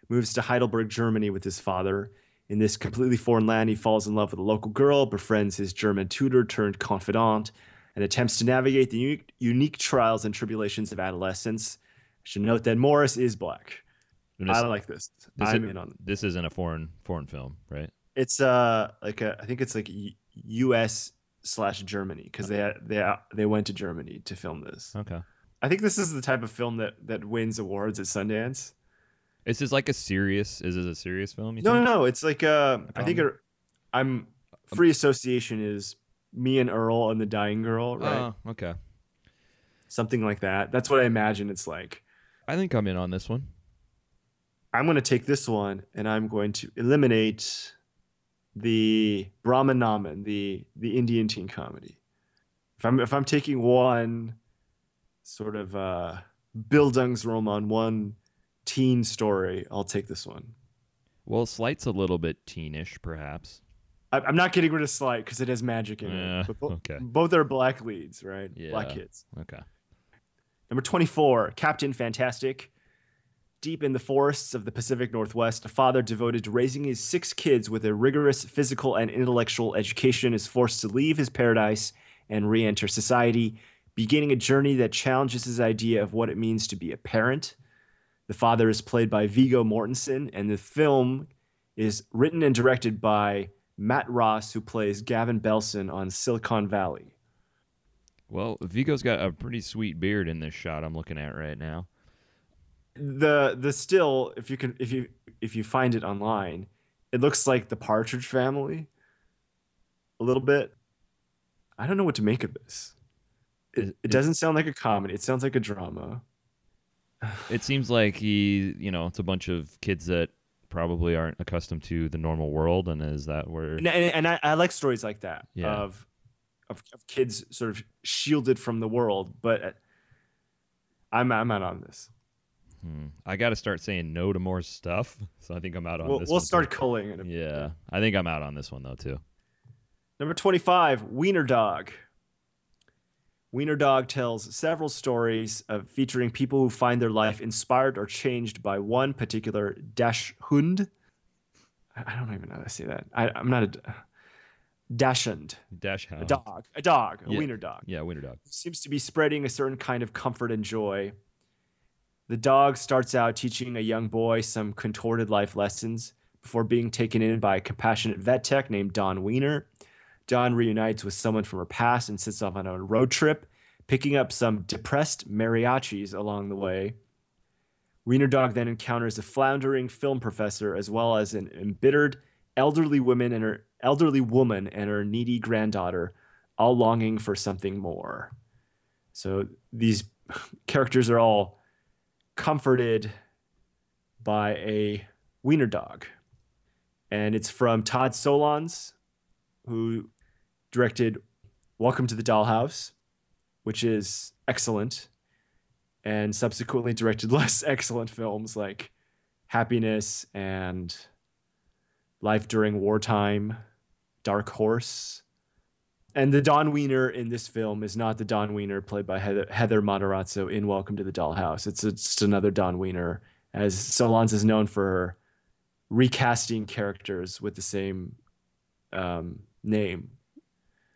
A: moves to Heidelberg, Germany with his father. In this completely foreign land, he falls in love with a local girl, befriends his German tutor turned confidant, and attempts to navigate the unique, unique trials and tribulations of adolescence. I should note that Morris is black.
B: And
A: I
B: this-
A: like this.
B: this
A: I'm in on
B: This isn't a foreign foreign film, right?
A: It's uh like a I think it's like U.S. slash Germany because they they they went to Germany to film this.
B: Okay.
A: I think this is the type of film that that wins awards at Sundance.
B: Is this like a serious? Is this a serious film? You
A: No, no,
B: think?
A: no. It's like uh, I think it, I'm free association is me and Earl and the dying girl, right?
B: Oh, okay.
A: Something like that. That's what I imagine it's like.
B: I think I'm in on this one.
A: I'm going to take this one and I'm going to eliminate the Brahman Naman, the the Indian teen comedy. If I'm if I'm taking one sort of uh Bildungsroman, one teen story, I'll take this one.
B: Well, Sleight's a little bit teenish, perhaps.
A: I- I'm not getting rid of Slight because it has magic in
B: Yeah,
A: it. But bo-
B: okay.
A: Both are black leads, right?
B: Yeah.
A: Black kids.
B: Okay.
A: Number 24, Captain Fantastic. Deep in the forests of the Pacific Northwest, a father devoted to raising his six kids with a rigorous physical and intellectual education is forced to leave his paradise and re enter society, beginning a journey that challenges his idea of what it means to be a parent. The father is played by Viggo Mortensen, and the film is written and directed by Matt Ross, who plays Gavin Belson on Silicon Valley.
B: Well, Viggo's got a pretty sweet beard in this shot I'm looking at right now.
A: The the still if you can if you if you find it online it looks like the partridge family a little bit i don't know what to make of this it, it doesn't sound like a comedy it sounds like a drama
B: It seems like he, you know, it's a bunch of kids that probably aren't accustomed to the normal world, and is that where?
A: and, and, and I, I like stories like that
B: Yeah.
A: of, of of kids sort of shielded from the world but uh, i'm i'm out on this
B: Hmm. I got to start saying no to more stuff, *laughs* so I think I'm out on
A: we'll,
B: this.
A: we'll start
B: too.
A: culling it
B: Yeah, I think I'm out on this one though too.
A: Number 25, Wiener Dog. Wiener Dog tells several stories of featuring people who find their life inspired or changed by one particular Dash Hund. I don't even know how to say that. I, I'm not a Dachshund,
B: Dash
A: Hund.
B: a
A: dog, a dog, a
B: Yeah.
A: Wiener dog.
B: Yeah, Wiener Dog.
A: Seems to be spreading a certain kind of comfort and joy. The dog starts out teaching a young boy some contorted life lessons before being taken in by a compassionate vet tech named Dawn Wiener. Dawn reunites with someone from her past and sets off on a road trip, picking up some depressed mariachis along the way. Wiener Dog then encounters a floundering film professor as well as an embittered elderly woman and her elderly woman and her needy granddaughter, all longing for something more. So these *laughs* characters are all comforted by a wiener dog. And it's from Todd Solondz, who directed Welcome to the Dollhouse, which is excellent, and subsequently directed *laughs* less excellent films like Happiness and Life During Wartime, Dark Horse. And the Dawn Wiener in this film is not the Dawn Wiener played by Heather, Heather Matarazzo in Welcome to the Dollhouse. It's just another Dawn Wiener, as Solondz is known for recasting characters with the same um, name.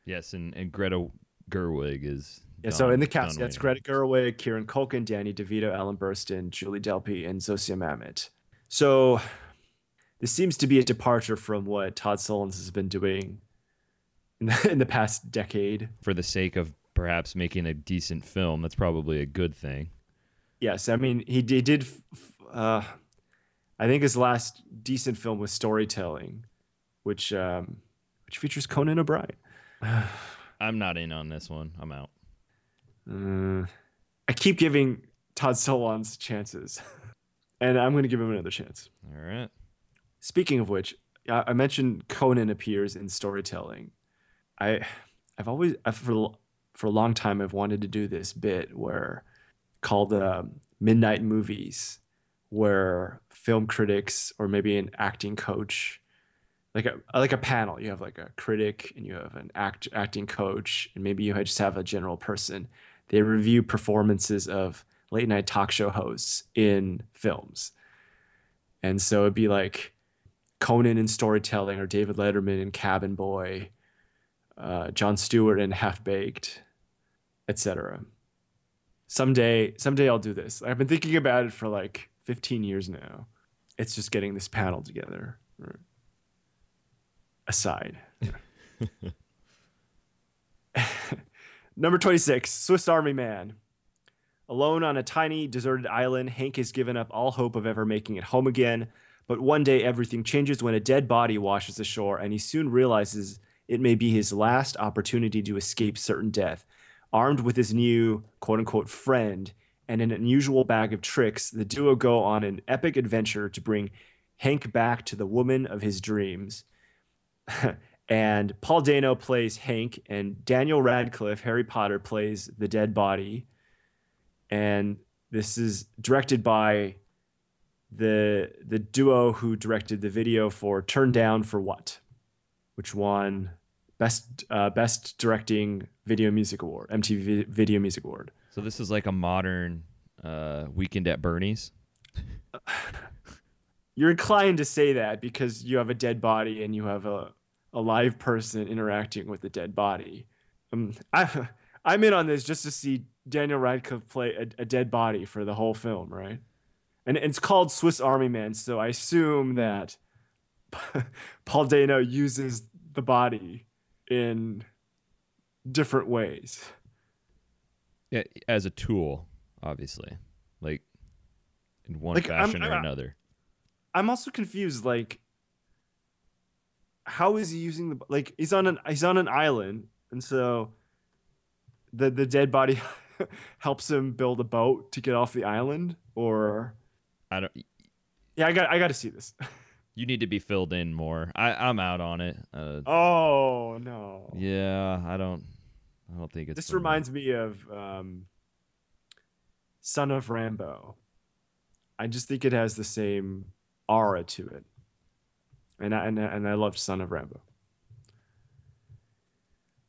B: Yes, and, and Greta Gerwig is.
A: Yeah, so in the cast,
B: Dawn
A: that's
B: Wiener.
A: Greta Gerwig, Kieran Culkin, Danny DeVito, Ellen Burstyn, Julie Delpy, and Zosia Mamet. So this seems to be a departure from what Todd Solondz has been doing in the, *laughs* in the past decade.
B: For the sake of perhaps making a decent film, that's probably a good thing.
A: Yes, I mean he did. He did uh, I think his last decent film was Storytelling, which um, which features Conan O'Brien. *sighs*
B: I'm not in on this one. I'm out.
A: Uh, I keep giving Todd Solondz chances, *laughs* and I'm going to give him another chance.
B: All right.
A: Speaking of which, I I mentioned Conan appears in storytelling. I, I've always I've, for for a long time I've wanted to do this bit where called um, Midnight Movies, where film critics or maybe an acting coach, like a like a panel, you have like a critic and you have an act acting coach, and maybe you just have a general person. They review performances of late night talk show hosts in films. And so it'd be like Conan in storytelling, or David Letterman in Cabin Boy, uh, Jon Stewart in Half Baked, etc. Someday, someday I'll do this. I've been thinking about it for like 15 years now. It's just getting this panel together. Aside. *laughs* Number 26, Swiss Army Man. Alone on a tiny, deserted island, Hank has given up all hope of ever making it home again. But one day everything changes when a dead body washes ashore, and he soon realizes it may be his last opportunity to escape certain death. Armed with his new quote unquote friend and an unusual bag of tricks, the duo go on an epic adventure to bring Hank back to the woman of his dreams. *laughs* and Paul Dano plays Hank, and Daniel Radcliffe, Harry Potter, plays the dead body. And this is directed by the the duo who directed the video for Turn Down for What, which won best uh, best directing video music award, MTV Video Music Award.
B: So this is like a modern uh, Weekend at Bernie's. *sighs*
A: You're inclined to say that because you have a dead body and you have a a live person interacting with the dead body. Um, I, *laughs* I'm in on this just to see Daniel Radcliffe play a, a dead body for the whole film, right? And it's called Swiss Army Man, so I assume that *laughs* Paul Dano uses the body in different ways.
B: Yeah, as a tool, obviously, like in one
A: Like, I'm-
B: fashion or
A: I'm-
B: another.
A: I'm also confused. Like, how is he using the like? He's on an he's on an island, and so the the dead body *laughs* helps him build a boat to get off the island. Or
B: I don't.
A: yeah, I got I got to see this. *laughs*
B: You need to be filled in more. I, I'm out on it. Uh,
A: Oh no!
B: yeah, I don't. I don't think it's.
A: this reminds me of um, Son of Rambow. I just think it has the same aura to it, and I, and I, and I loved Son of Rambow.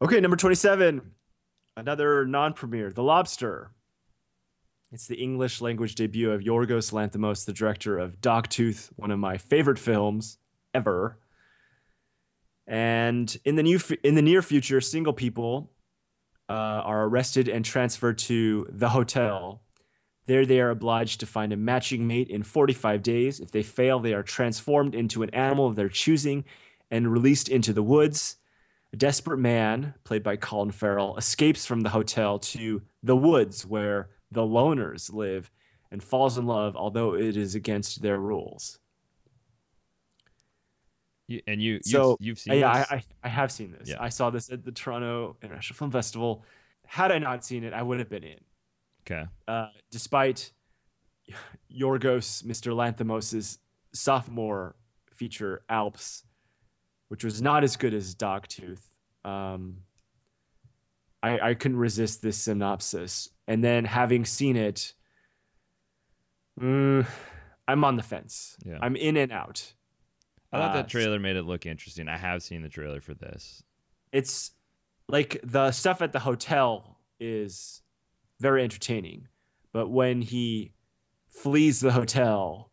A: Okay, number twenty-seven, another non-premiere, The Lobster. It's the English language debut of Yorgos Lanthimos, the director of Dogtooth, one of my favorite films ever. And in the new in the near future, single people uh, are arrested and transferred to the hotel. There, they are obliged to find a matching mate in 45 days. If they fail, they are transformed into an animal of their choosing and released into the woods. A desperate man, played by Colin Farrell, escapes from the hotel to the woods where the loners live and falls in love, although it is against their rules.
B: You, and you, you've,
A: So
B: you've seen
A: yeah,
B: this?
A: I, I I have seen this.
B: Yeah.
A: I saw this at the Toronto International Film Festival. Had I not seen it, I would have been in.
B: okay.
A: Uh, despite Yorgos Mr. Lanthimos' sophomore feature Alps, which was not as good as Dogtooth. Um, I, I couldn't resist this synopsis, and then having seen it, mm, I'm on the fence.
B: Yeah.
A: I'm in and out.
B: I thought
A: Uh,
B: that trailer made it look interesting. I have seen the trailer for this.
A: it's like the stuff at the hotel is very entertaining but when he flees the hotel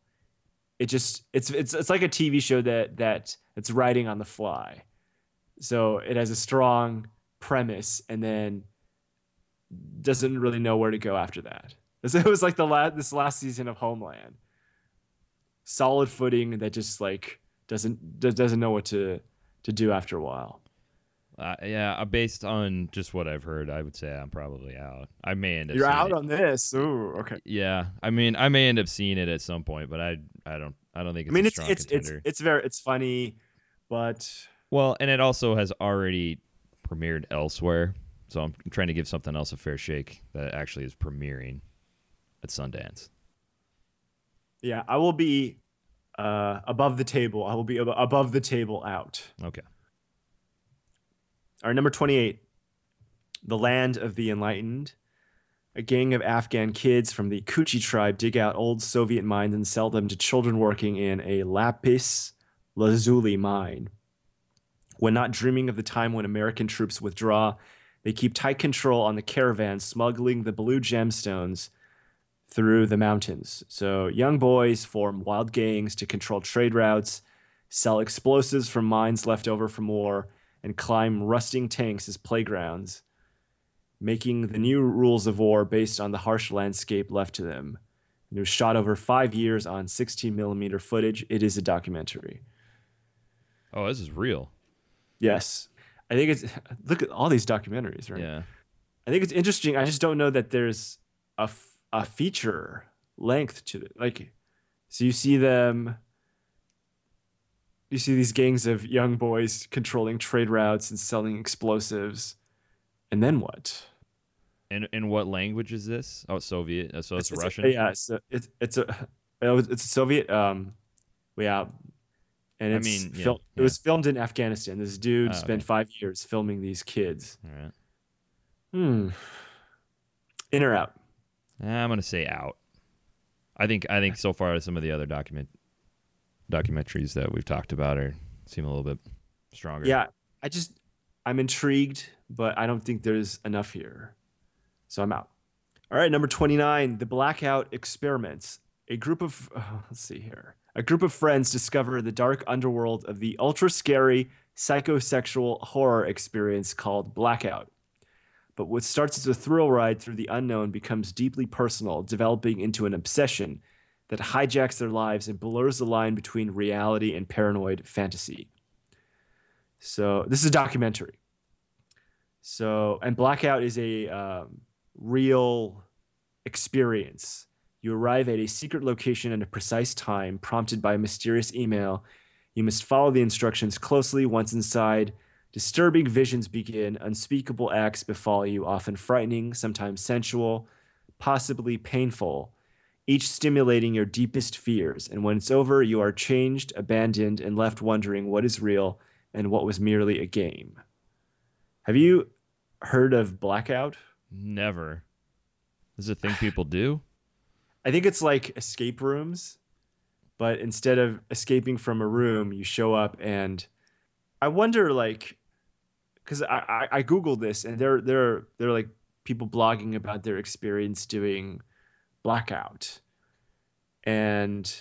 A: it just it's it's it's like a tv show that that it's writing on the fly so it has a strong premise and then doesn't really know where to go after that *laughs* So it was like the last this last season of homeland solid footing that just like doesn't doesn't know what to to do after a while
B: Uh, yeah, uh, based on just what I've heard, I would say I'm probably out. I may end up.
A: You're out
B: it.
A: on this. Ooh, okay.
B: Yeah, I mean, I may end up seeing it at some point, but I, I don't, I don't think
A: I
B: it's
A: mean,
B: a
A: it's
B: strong
A: it's it's it's very it's funny, but
B: well, and it also has already premiered elsewhere, so I'm trying to give something else a fair shake that actually is premiering at Sundance.
A: yeah, I will be uh, above the table. I will be ab- above the table out.
B: Okay.
A: Our number twenty-eight, the land of the enlightened. A gang of Afghan kids from the Kuchi tribe dig out old Soviet mines and sell them to children working in a lapis lazuli mine. When not dreaming of the time when American troops withdraw, they keep tight control on the caravan, smuggling the blue gemstones through the mountains. So young boys form wild gangs to control trade routes, sell explosives from mines left over from war, and climb rusting tanks as playgrounds, making the new rules of war based on the harsh landscape left to them. It was shot over five years on 16 millimeter footage. It is a documentary.
B: Oh, this is real.
A: Yes. I think it's *laughs* look at all these documentaries, right?
B: Yeah.
A: I think it's interesting. I just don't know that there's a, f- a feature length to it. Like, so you see them, you see these gangs of young boys controlling trade routes and selling explosives, and then what?
B: And and what language is this? Oh, Soviet. So it's,
A: a-
B: Russian.
A: yeah, it's it's it's a *laughs* it's a Soviet. Um, yeah, and
B: I mean, yeah,
A: fil-
B: yeah.
A: it was filmed in Afghanistan. This dude
B: Ah,
A: spent
B: okay.
A: five years filming these kids.
B: All right.
A: Hmm. In or out?
B: I'm gonna say out. I think I think so far some of the other document documentaries that we've talked about are seem a little bit stronger.
A: Yeah, I just I'm intrigued, but I don't think there's enough here. So I'm out. All right, number 29, the blackout experiments. A group of oh, *laughs* let's see here. A group of friends discover the dark underworld of the ultra scary psychosexual horror experience called blackout. But what starts as a thrill ride through the unknown becomes deeply personal, developing into an obsession that hijacks their lives and blurs the line between reality and paranoid fantasy. So this is a documentary. So and blackout is a um, real experience. You arrive at a secret location at a precise time, prompted by a mysterious email. You must follow the instructions closely. Once inside, disturbing visions begin. Unspeakable acts befall you, often frightening, sometimes sensual, possibly painful, each stimulating your deepest fears. And when it's over, you are changed, abandoned, and left wondering what is real and what was merely a game. Have you heard of blackout?
B: Never. Is a thing people do.
A: I think it's like escape rooms, but instead of escaping from a room, you show up and I wonder like because I, I I googled this and there there there are like people blogging about their experience doing blackout, and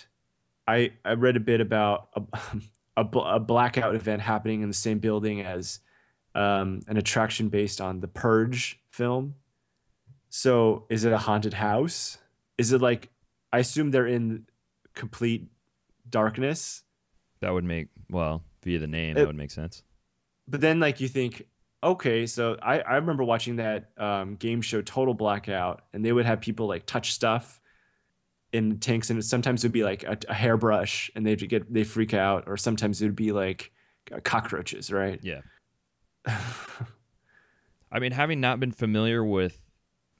A: I I read a bit about a, *laughs* a, a blackout event happening in the same building as um, an attraction based on the Purge film. So is it a haunted house? Is it like I assume they're in complete darkness,
B: That would make well via the name
A: It-
B: that would make sense.
A: but then like you think, okay, so I I remember watching that um, game show Total Blackout, and they would have people like touch stuff in tanks, and sometimes it would be like a, a hairbrush, and they'd get they freak out, or sometimes it would be like cockroaches, right?
B: Yeah. *laughs* I mean, having not been familiar with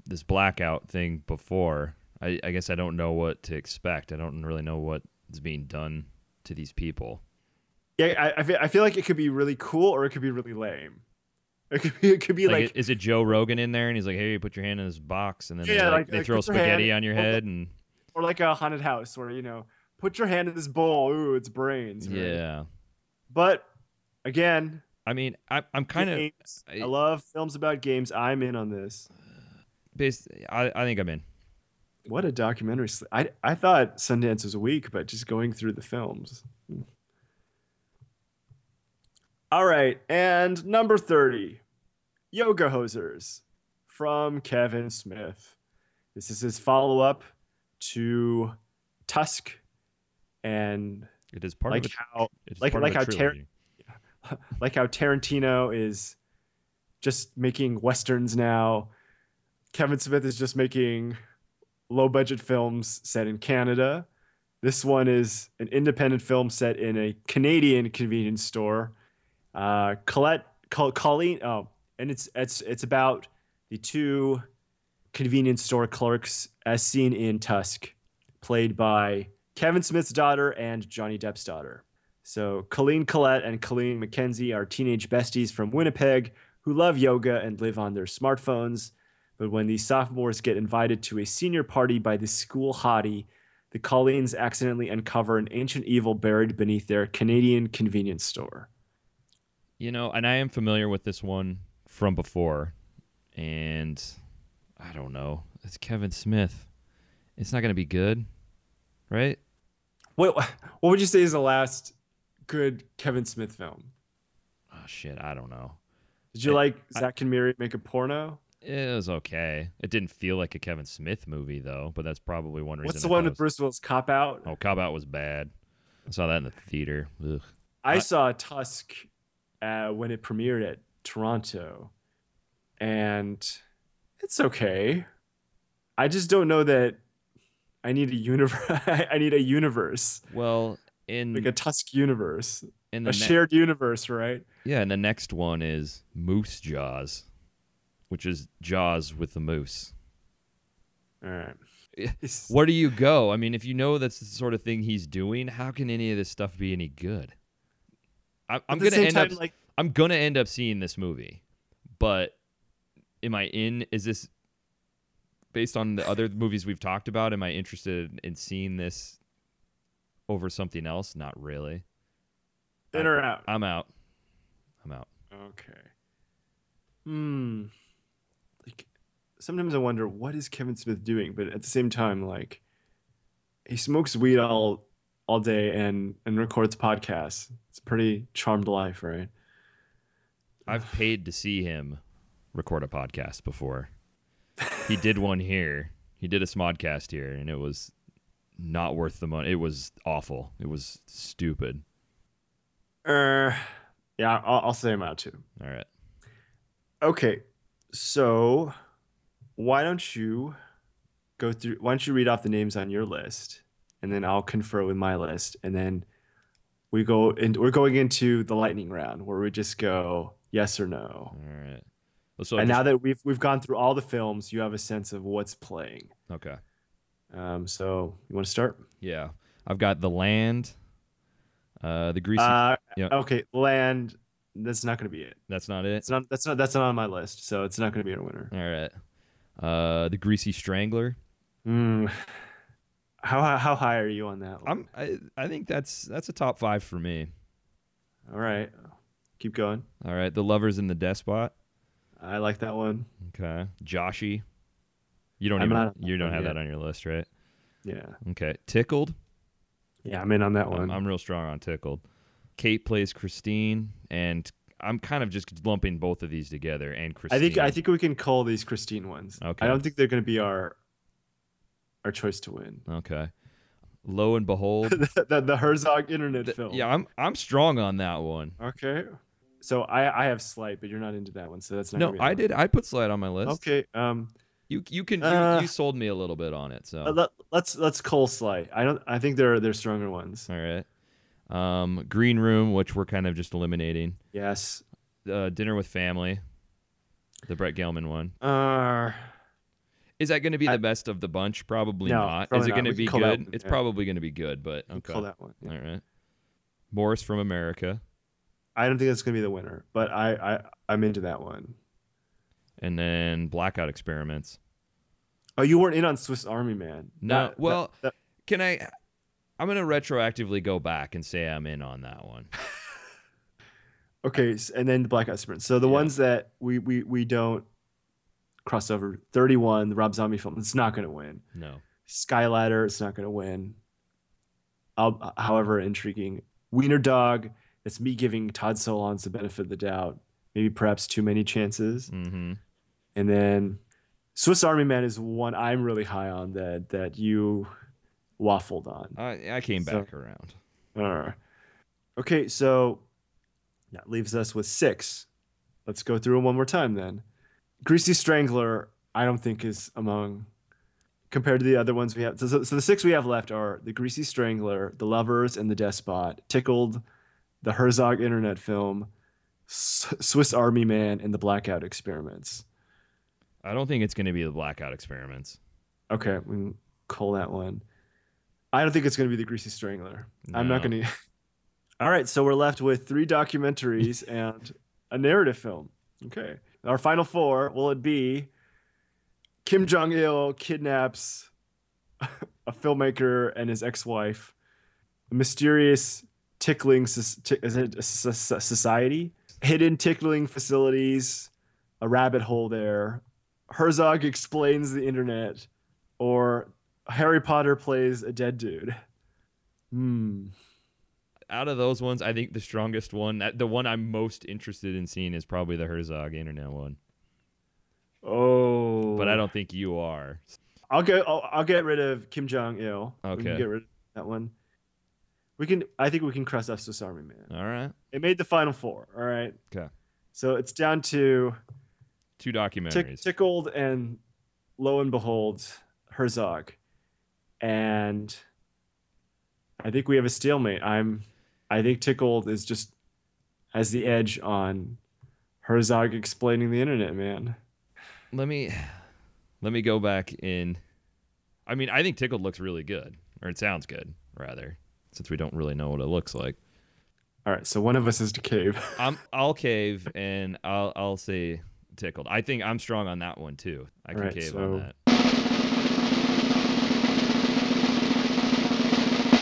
B: this blackout thing before, I, I guess I don't know what to expect. I don't really know what is being done to these people.
A: Yeah, I, I, feel, I feel like it could be really cool or it could be really lame. It could be, it could be
B: Like,
A: like,
B: is it Joe Rogan in there and he's like, "Hey, put your hand in this box," and then they,
A: Yeah,
B: like,
A: like-
B: they throw
A: put your hand-
B: spaghetti on your head and
A: or like a haunted house where you know, put your hand in this bowl. Ooh, it's brains. right?
B: yeah.
A: But again,
B: I mean, I, I'm kind of.
A: I,
B: I-
A: love films about games. I'm in on this.
B: based. I, I think I'm in.
A: What a documentary! I I thought Sundance was weak, but just going through the films. Hmm. All right, and number thirty, Yoga Hosers from Kevin Smith. This is his follow up to Tusk, and
B: It is part
A: like
B: of a,
A: how like- like how Tar- *laughs* like how Tarantino is just making westerns now. Kevin Smith is just making low budget films set in Canada. This one is an independent film set in a Canadian convenience store. Uh, Colette, Col- Colleen, oh, and it's it's it's about the two convenience store clerks as seen in Tusk, played by Kevin Smith's daughter and Johnny Depp's daughter. So Colleen Collette and Colleen McKenzie are teenage besties from Winnipeg who love yoga and live on their smartphones. But when the sophomores get invited to a senior party by the school hottie, the Colleens accidentally uncover an ancient evil buried beneath their Canadian convenience store.
B: You know, and I am familiar with this one from before, and I don't know. It's Kevin Smith. It's not going to be good, right?
A: What what would you say is the last good Kevin Smith film?
B: Oh shit, I don't know.
A: Did you
B: I-
A: like
B: I-
A: Zack and Miri make a porno?
B: It was okay. It didn't feel like a Kevin Smith movie though, but that's probably one reason.
A: What's the one with. Bruce Willis? Cop Out.
B: Oh, Cop Out was bad. I saw that in the theater. Ugh.
A: I
B: I-
A: saw Tusk uh, when it premiered at Toronto, and it's okay. I just don't know that I need a universe. *laughs* I need a universe,
B: Well, in
A: like a Tusk universe,
B: in
A: a
B: ne-
A: shared universe, right?
B: yeah, and the next one is Moose Jaws, which is Jaws with the moose.
A: All right. *laughs* *laughs*
B: Where do you go? I mean, if you know that's the sort of thing he's doing, how can any of this stuff be any good? I, I'm gonna end
A: time,
B: up.
A: like
B: I'm gonna end up seeing this movie, but am I in? Is this based on the other *laughs* movies we've talked about? Am I interested in seeing this over something else? Not really.
A: in or out.
B: I'm out. I'm out.
A: Okay. Hmm. Sometimes I wonder what is Kevin Smith doing, but at the same time, like he smokes weed all all day and and records podcasts. It's a pretty charmed life, right?
B: I've paid to see him record a podcast before. He did one here. He did a smodcast here, and it was not worth the money. It was awful. It was stupid.
A: Uh, yeah, I'll, I'll say I'm out too.
B: All right.
A: Okay, so why don't you go through? Why don't you read off the names on your list, and then I'll confer with my list, and then we go and we're going into the lightning round where we just go yes or no.
B: All right. So
A: and
B: just-
A: now that we've we've gone through all the films, you have a sense of what's playing.
B: okay.
A: Um, so you want to start?
B: Yeah. I've got The Land, uh, The Greasy.
A: Uh,
B: yeah.
A: Okay, Land. That's not going to be it.
B: that's not it.
A: It's not. That's not. That's not on my list. So it's not going to be a winner.
B: All right. Uh, The Greasy Strangler.
A: Mm. How how high are you on that? One?
B: I'm. I, I think that's that's a top five for me.
A: All right. Keep going.
B: All right. The Lovers in the Despot.
A: I like that one.
B: Okay. Joshy. You don't
A: I'm
B: even. you don't have
A: yet.
B: that on your list, right?
A: Yeah.
B: Okay. Tickled.
A: Yeah, I'm in on that one.
B: I'm, I'm real strong on Tickled. Kate plays Christine, and I'm kind of just lumping both of these together. And Christine.
A: I think I think we can call these Christine ones.
B: Okay.
A: I don't think they're going to be our our choice to win.
B: Okay. Lo and behold. *laughs*
A: the, the, the Herzog internet
B: th-
A: film.
B: yeah, I'm I'm strong on that one.
A: Okay. So I I have Sleight, but you're not into that one, so that's not.
B: No,
A: gonna be on
B: I did. I put Slide on my list.
A: Okay. Um,
B: You you can
A: Uh,
B: you, you sold me a little bit on it. So
A: Uh, let, let's let's Cole Sleight. I don't. I think there are there's stronger ones.
B: all right. Um, Green Room, which we're kind of just eliminating.
A: Yes.
B: Uh, Dinner with Family, the Brett Gelman one.
A: Uh,
B: Is that going to be
A: I-
B: the best of the bunch? Probably
A: No,
B: not. Is it going to be good? It's
A: yeah.
B: probably going to be good, but
A: okay. call that one. yeah.
B: All right. Morris from America,
A: I don't think that's gonna be the winner, but I I I'm into that one.
B: and then Blackout Experiments.
A: Oh, you weren't in on Swiss Army Man.
B: No,
A: That-
B: well-
A: that-
B: Can I? I'm going to retroactively go back and say I'm in on that one. *laughs*
A: okay, and then the Blackout Sprint. So the
B: Yeah.
A: ones that we we we don't cross over. Thirty one, the Rob Zombie film. It's not gonna win.
B: No.
A: Skyladder, it's not gonna win. Uh, however intriguing, Wiener Dog. It's me giving Todd Solondz the benefit of the doubt. Maybe perhaps too many chances.
B: Mm-hmm.
A: And then Swiss Army Man is one I'm really high on that that you waffled on.
B: I I came
A: So-
B: back around.
A: All right. Okay, so that leaves us with six. Let's go through them one more time then. Greasy Strangler, I don't think is among compared to the other ones we have. So, so, so the six we have left are the Greasy Strangler, the Lovers, and the Despot, Tickled, the Herzog Internet Film, S- Swiss Army Man, and the Blackout Experiments.
B: I don't think it's going to be the Blackout Experiments.
A: Okay, we can call that one. I don't think it's going to be the Greasy Strangler. I'm not going *laughs* to. All right, so we're left with three documentaries *laughs* and a narrative film. Okay, our final four will it be Kim Jong Il kidnaps *laughs* a filmmaker and his ex-wife, a mysterious tickling soc- ti- is it a soc- society, hidden tickling facilities, a rabbit hole there. Herzog explains the internet, or Harry Potter plays a dead dude. Hmm.
B: Out of those ones, I think the strongest one, the one I'm most interested in seeing, is probably the Herzog Internet one.
A: Oh.
B: But I don't think you are.
A: I'll get. I'll, I'll get rid of Kim Jong Il. We
B: Okay.
A: can get rid of that one. We can. I think we can cross off Swiss Army Man.
B: All right.
A: It made the final four. All right.
B: Okay.
A: So it's down to
B: Two
A: tick,
B: documentaries.
A: tickled and lo and behold Herzog, and I think we have a stalemate. I'm. I think tickled is just has the edge on Herzog explaining the internet, man.
B: let me let me go back in. I mean, I think Tickled looks really good, or it sounds good, rather, since we don't really know what it looks like.
A: All right. So one of us is to cave. *laughs*
B: I'm I'll cave and I'll I'll say Tickled. I think I'm strong on that one too. I can
A: Alright,
B: cave
A: so-
B: on that.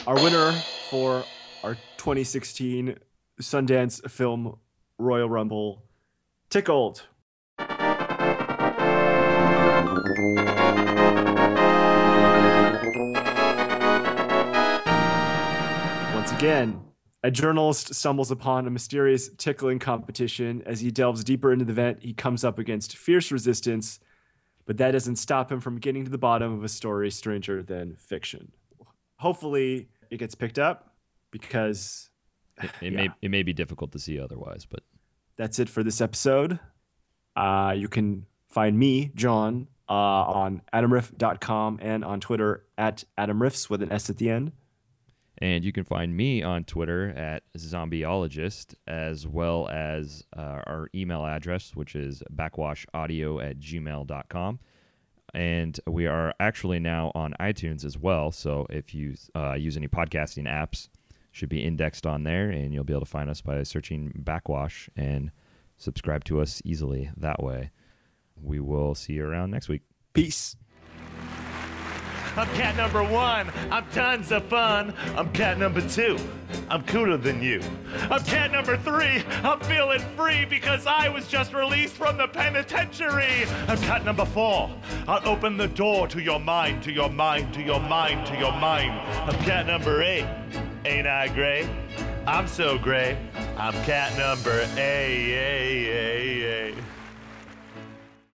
A: Our winner for our 2016 Sundance Film Royal Rumble, Tickled. Once again, a journalist stumbles upon a mysterious tickling competition. As he delves deeper into the event, he comes up against fierce resistance, but that doesn't stop him from getting to the bottom of a story stranger than fiction. Hopefully, it gets picked up because
B: It, it may it may be difficult to see otherwise, but
A: that's it for this episode. Uh, you can find me, John, uh, on adamriff.com and on Twitter at adamriffs with an S at the end.
B: and you can find me on Twitter at zombieologist as well as uh, our email address, which is backwashaudio at gmail.com. And we are actually now on iTunes as well. So if you uh, use any podcasting apps, should be indexed on there, and you'll be able to find us by searching Backwash and subscribe to us easily that way. We will see you around next week.
A: Peace.
C: I'm cat number one. I'm tons of fun. I'm cat number two. I'm cooler than you. I'm cat number three. I'm feeling free because I was just released from the penitentiary. I'm cat number four. I'll open the door to your mind, to your mind, to your mind, to your mind. I'm cat number eight. Ain't I great? I'm so great. I'm cat number A.